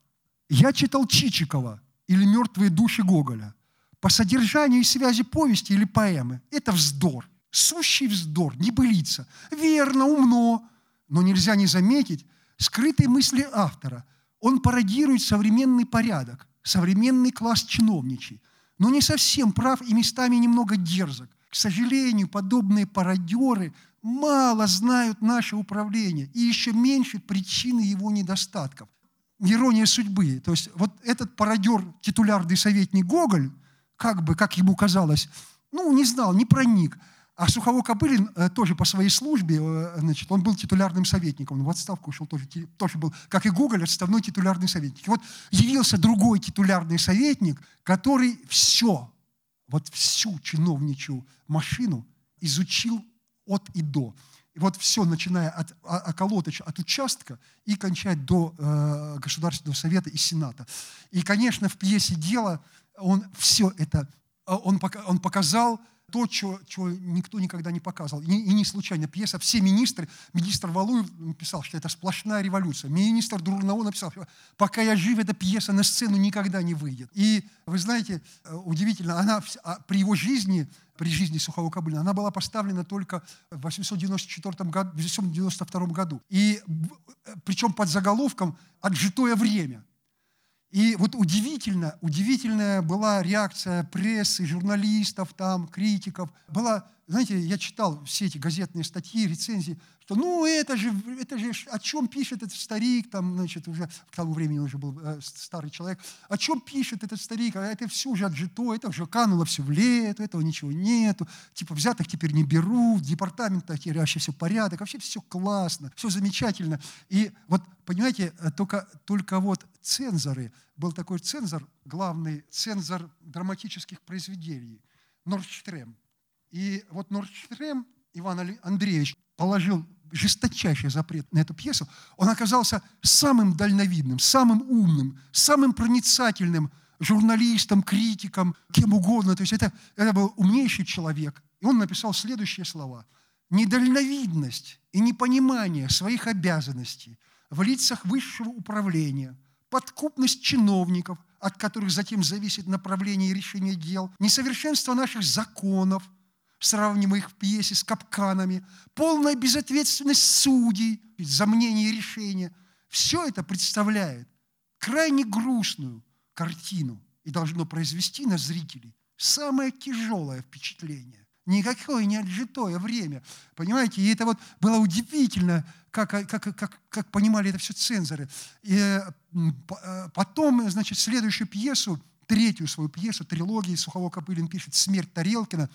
«Я читал Чичикова или «Мертвые души Гоголя» по содержанию и связи повести или поэмы. Это вздор, сущий вздор, небылица. Верно, умно, но нельзя не заметить скрытые мысли автора. Он пародирует современный порядок, современный класс чиновничий, но не совсем прав и местами немного дерзок. К сожалению, подобные пародеры мало знают наше управление и еще меньше причины его недостатков. Ирония судьбы. То есть вот этот пародер, титулярный советник Гоголь – как бы, как ему казалось, ну, не знал, не проник. А Сухово Кобылин э, тоже по своей службе, э, значит, он был титулярным советником, он в отставку ушел, тоже, тоже был, как и Гоголь, отставной титулярный советник. И вот явился другой титулярный советник, который все, вот всю чиновничью машину изучил от и до. И вот все, начиная от околоточа, от участка и кончать до э, Государственного совета и Сената. И, конечно, в пьесе «Дело» он все это, а, он, он показал то, что, что никто никогда не показывал. И, и не случайно пьеса «Все министры», министр Валуев написал, что это сплошная революция. Министр Дурново написал, что пока я жив, эта пьеса на сцену никогда не выйдет. И вы знаете, э, удивительно, она а при его жизни, при жизни Сухого Кобылина, она была поставлена только в 894 году, 892 году. И э, причем под заголовком «Отжитое время». И вот удивительно, удивительная была реакция прессы, журналистов, там, критиков. Была, знаете, я читал все эти газетные статьи, рецензии, что ну это же, это же о чем пишет этот старик, там, значит, уже к тому времени уже был э, старый человек, о чем пишет этот старик, а это все уже отжито, это уже кануло все в лету, этого ничего нету, типа взятых теперь не берут, в департаментах теперь вообще все порядок, вообще все классно, все замечательно. И вот, понимаете, э, только, только вот цензоры. Был такой цензор, главный цензор драматических произведений, Нордштрем. И вот Нордштрем Иван Андреевич положил жесточайший запрет на эту пьесу. Он оказался самым дальновидным, самым умным, самым проницательным журналистом, критиком, кем угодно. То есть это, это был умнейший человек. И он написал следующие слова. «Недальновидность и непонимание своих обязанностей в лицах высшего управления – подкупность чиновников, от которых затем зависит направление и решение дел, несовершенство наших законов, сравниваемых в пьесе с капканами, полная безответственность судей за мнение и решение. Все это представляет крайне грустную картину и должно произвести на зрителей самое тяжелое впечатление. Никакое не отжитое время. Понимаете? И это вот было удивительно, как, как, как, как понимали это все цензоры. И э, потом, значит, следующую пьесу, третью свою пьесу, трилогии Сухого Копылин пишет «Смерть Тарелкина»,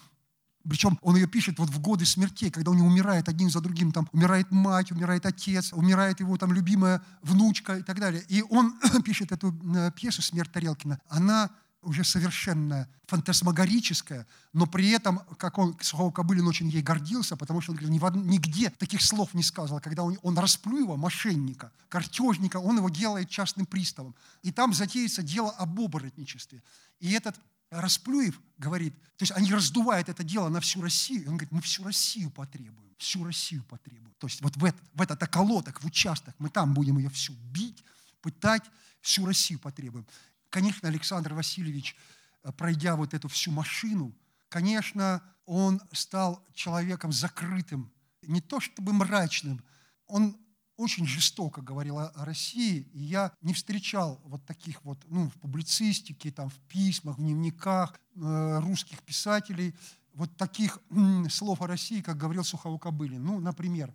причем он ее пишет вот в годы смертей, когда у него умирает один за другим, там умирает мать, умирает отец, умирает его там любимая внучка и так далее. И он пишет эту э, пьесу «Смерть Тарелкина». Она уже совершенно фантасмагорическая, но при этом, как он, Сухого Кобылин очень ей гордился, потому что он говорит, нигде таких слов не сказал, когда он, он расплюева, мошенника, картежника, он его делает частным приставом. И там затеется дело об оборотничестве. И этот Расплюев говорит, то есть они раздувают это дело на всю Россию. Он говорит, мы всю Россию потребуем, всю Россию потребуем. То есть вот в этот, в этот околоток, в участок, мы там будем ее всю бить, пытать, всю Россию потребуем. Конечно, Александр Васильевич, э, пройдя вот эту всю машину, конечно, он стал человеком закрытым, не то чтобы мрачным, он очень жестоко говорил о России, и я не встречал вот таких вот, ну, в публицистике, там, в письмах, в дневниках э, русских писателей, вот таких м, слов о России, как говорил Сухово-Кобылин. Ну, например,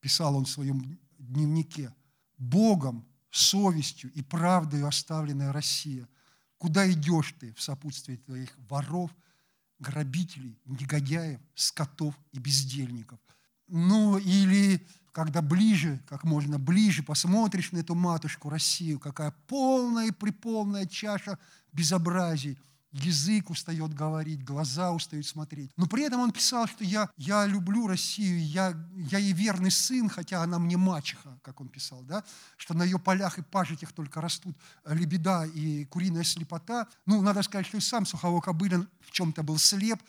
писал он в своем дневнике, «Богом, совестью и правдой оставленная Россия, куда идешь ты в сопутствии твоих воров, грабителей, негодяев, скотов и бездельников?» Ну, или когда ближе, как можно ближе посмотришь на эту матушку Россию, какая полная и приполная чаша безобразий, язык устает говорить, глаза устают смотреть. Но при этом он писал, что я, я люблю Россию, я, я ей верный сын, хотя она мне мачеха, как он писал, да? что на ее полях и пажитях только растут лебеда и куриная слепота. Ну, надо сказать, что и сам Сухово Кобылин в чем-то был слеп.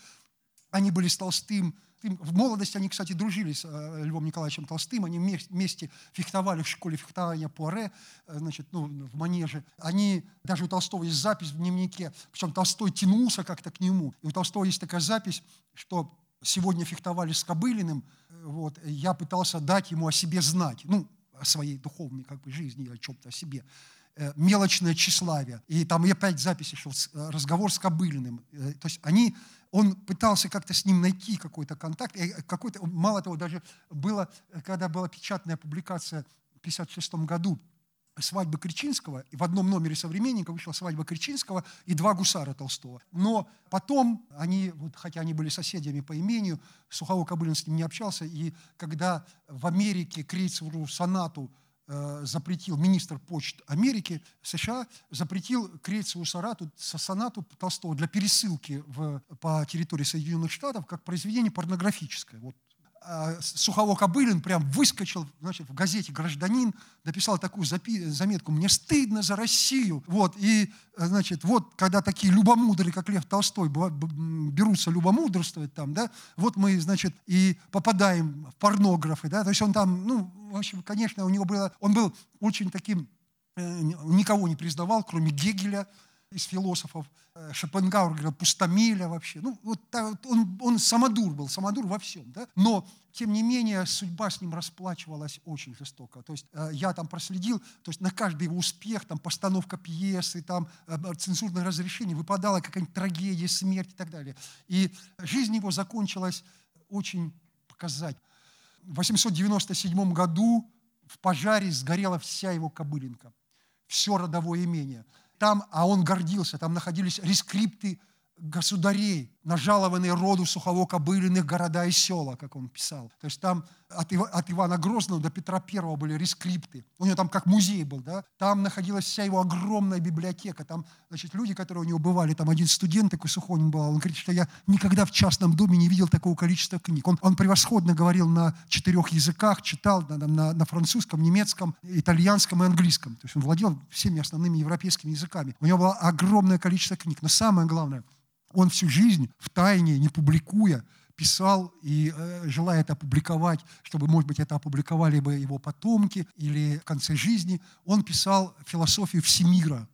Они были с Толстым в молодости они, кстати, дружили с э, Львом Николаевичем Толстым, они вместе фехтовали в школе фехтования Пуаре, э, значит, ну, в манеже. Они, даже у Толстого есть запись в дневнике, причем Толстой тянулся как-то к нему. И у Толстого есть такая запись, что сегодня фехтовали с Кобылиным, э, вот, я пытался дать ему о себе знать, ну, о своей духовной как бы, жизни, о чем-то о себе мелочное тщеславие. И там и опять записи шел, разговор с Кобылиным. То есть они он пытался как-то с ним найти какой-то контакт. Какой-то, мало того, даже было, когда была печатная публикация в 1956 году свадьбы Кричинского, и в одном номере «Современника» вышла свадьба Кричинского и два гусара Толстого. Но потом они, вот, хотя они были соседями по имению, Сухово Кобылин с ним не общался, и когда в Америке Крейцеру сонату запретил министр почт Америки, США, запретил Крейцеву Сарату, сонату Толстого для пересылки в, по территории Соединенных Штатов как произведение порнографическое. Вот Сухово Кобылин прям выскочил значит, в газете «Гражданин», написал такую заметку «Мне стыдно за Россию». Вот, и, значит, вот, когда такие любомудрые, как Лев Толстой, берутся любомудрствовать там, да, вот мы, значит, и попадаем в порнографы, да, то есть он там, ну, в общем, конечно, у него было, он был очень таким, э, никого не признавал, кроме Гегеля, из философов. Э, Шопенгауэр говорил, пустомеля вообще. Ну, вот он, он самодур был, самодур во всем. Да? Но, тем не менее, судьба с ним расплачивалась очень жестоко. То есть э, я там проследил, то есть на каждый его успех, там постановка пьесы, там э, цензурное разрешение, выпадала какая-нибудь трагедия, смерть и так далее. И жизнь его закончилась очень показать. В 897 году в пожаре сгорела вся его кобылинка, все родовое имение – там, а он гордился, там находились рескрипты государей, нажалованные роду сухово-кобыльных города и села, как он писал. То есть там от, Ива, от Ивана Грозного до Петра Первого были рескрипты. У него там как музей был, да? Там находилась вся его огромная библиотека. Там, значит, люди, которые у него бывали, там один студент такой Сухонин был, он говорит, что я никогда в частном доме не видел такого количества книг. Он, он превосходно говорил на четырех языках, читал на, на, на французском, немецком, итальянском и английском. То есть он владел всеми основными европейскими языками. У него было огромное количество книг. Но самое главное – он всю жизнь в тайне, не публикуя, писал и э, желая это опубликовать, чтобы, может быть, это опубликовали бы его потомки или в конце жизни, он писал философию всемира.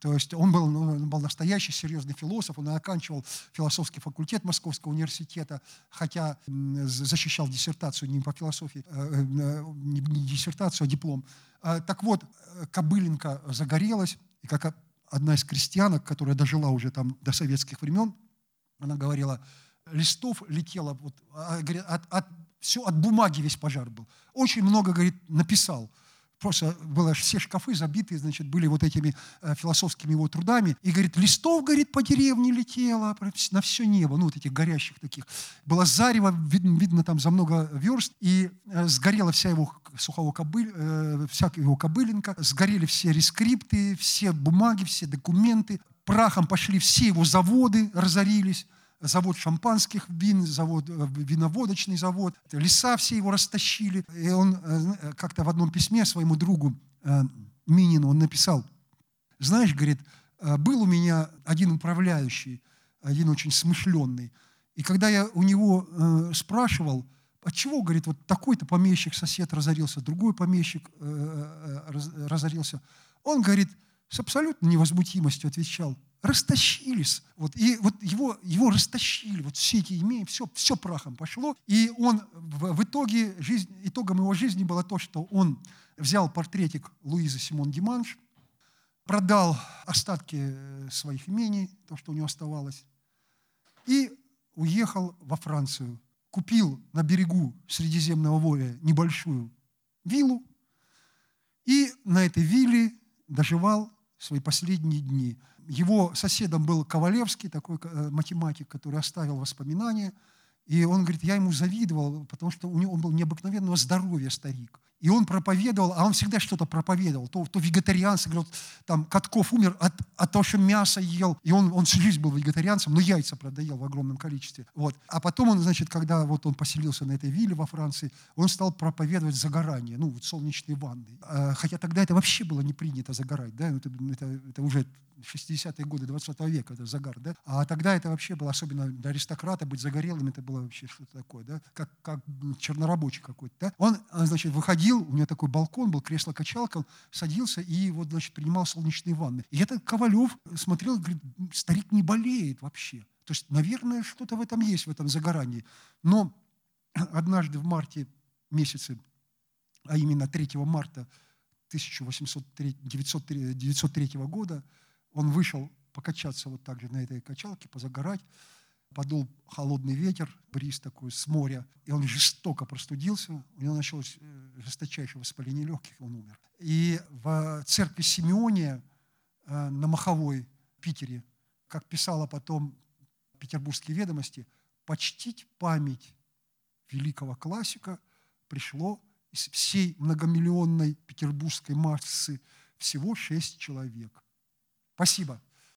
То есть он был, ну, он был настоящий серьезный философ, он оканчивал философский факультет Московского университета, хотя защищал диссертацию не по философии, э, э, не диссертацию, а диплом. Так вот, э, Кобыленко загорелась, и как одна из крестьянок, которая дожила уже там до советских времен, она говорила, листов летело, вот, а, от, от, все от бумаги весь пожар был. Очень много, говорит, написал просто было все шкафы забиты, значит, были вот этими э, философскими его трудами. И, говорит, листов, говорит, по деревне летело на все небо, ну, вот этих горящих таких. Было зарево, видно, видно там за много верст, и э, сгорела вся его сухого кобыль, э, вся его кобылинка, сгорели все рескрипты, все бумаги, все документы, прахом пошли все его заводы, разорились завод шампанских вин, завод, э, виноводочный завод. Леса все его растащили. И он э, как-то в одном письме своему другу э, Минину он написал, знаешь, говорит, был у меня один управляющий, один очень смышленный. И когда я у него спрашивал, от чего, говорит, вот такой-то помещик, сосед разорился, другой помещик разорился, он, говорит, с абсолютной невозмутимостью отвечал – растащились. Вот, и вот его, его растащили, вот все эти имея, все, все прахом пошло. И он в, в итоге, жизнь, итогом его жизни было то, что он взял портретик Луизы Симон Диманш, продал остатки э, своих имений, то, что у него оставалось, и уехал во Францию. Купил на берегу Средиземного моря небольшую виллу, и на этой вилле доживал свои последние дни – его соседом был Ковалевский, такой э, математик, который оставил воспоминания. И он говорит, я ему завидовал, потому что у него он был необыкновенного здоровья старик. И он проповедовал, а он всегда что-то проповедовал. То, то вегетарианцы, говорят, там Катков умер от, от того, что мясо ел. И он, он всю жизнь был вегетарианцем, но яйца продоел в огромном количестве. Вот. А потом он, значит, когда вот он поселился на этой вилле во Франции, он стал проповедовать загорание, ну, вот солнечные ванны. А, хотя тогда это вообще было не принято загорать, да, это, это, это уже 60-е годы 20 века, это загар, да? А тогда это вообще было, особенно для аристократа, быть загорелым, это было вообще что-то такое, да? Как, как чернорабочий какой-то, да? Он, а, значит, выходил, у него такой балкон был, кресло-качалка, он садился и вот, значит, принимал солнечные ванны. И этот Ковалев смотрел, говорит, старик не болеет вообще. То есть, наверное, что-то в этом есть, в этом загорании. Но однажды в марте месяце, а именно 3 марта 1803 года, он вышел покачаться вот так же на этой качалке, позагорать. Подул холодный ветер, бриз такой с моря, и он жестоко простудился. У него началось э, жесточайшее воспаление легких, он умер. И в церкви Симеония э, на Маховой, Питере, как писала потом петербургские ведомости, почтить память великого классика пришло из всей многомиллионной петербургской массы всего шесть человек – Спасибо.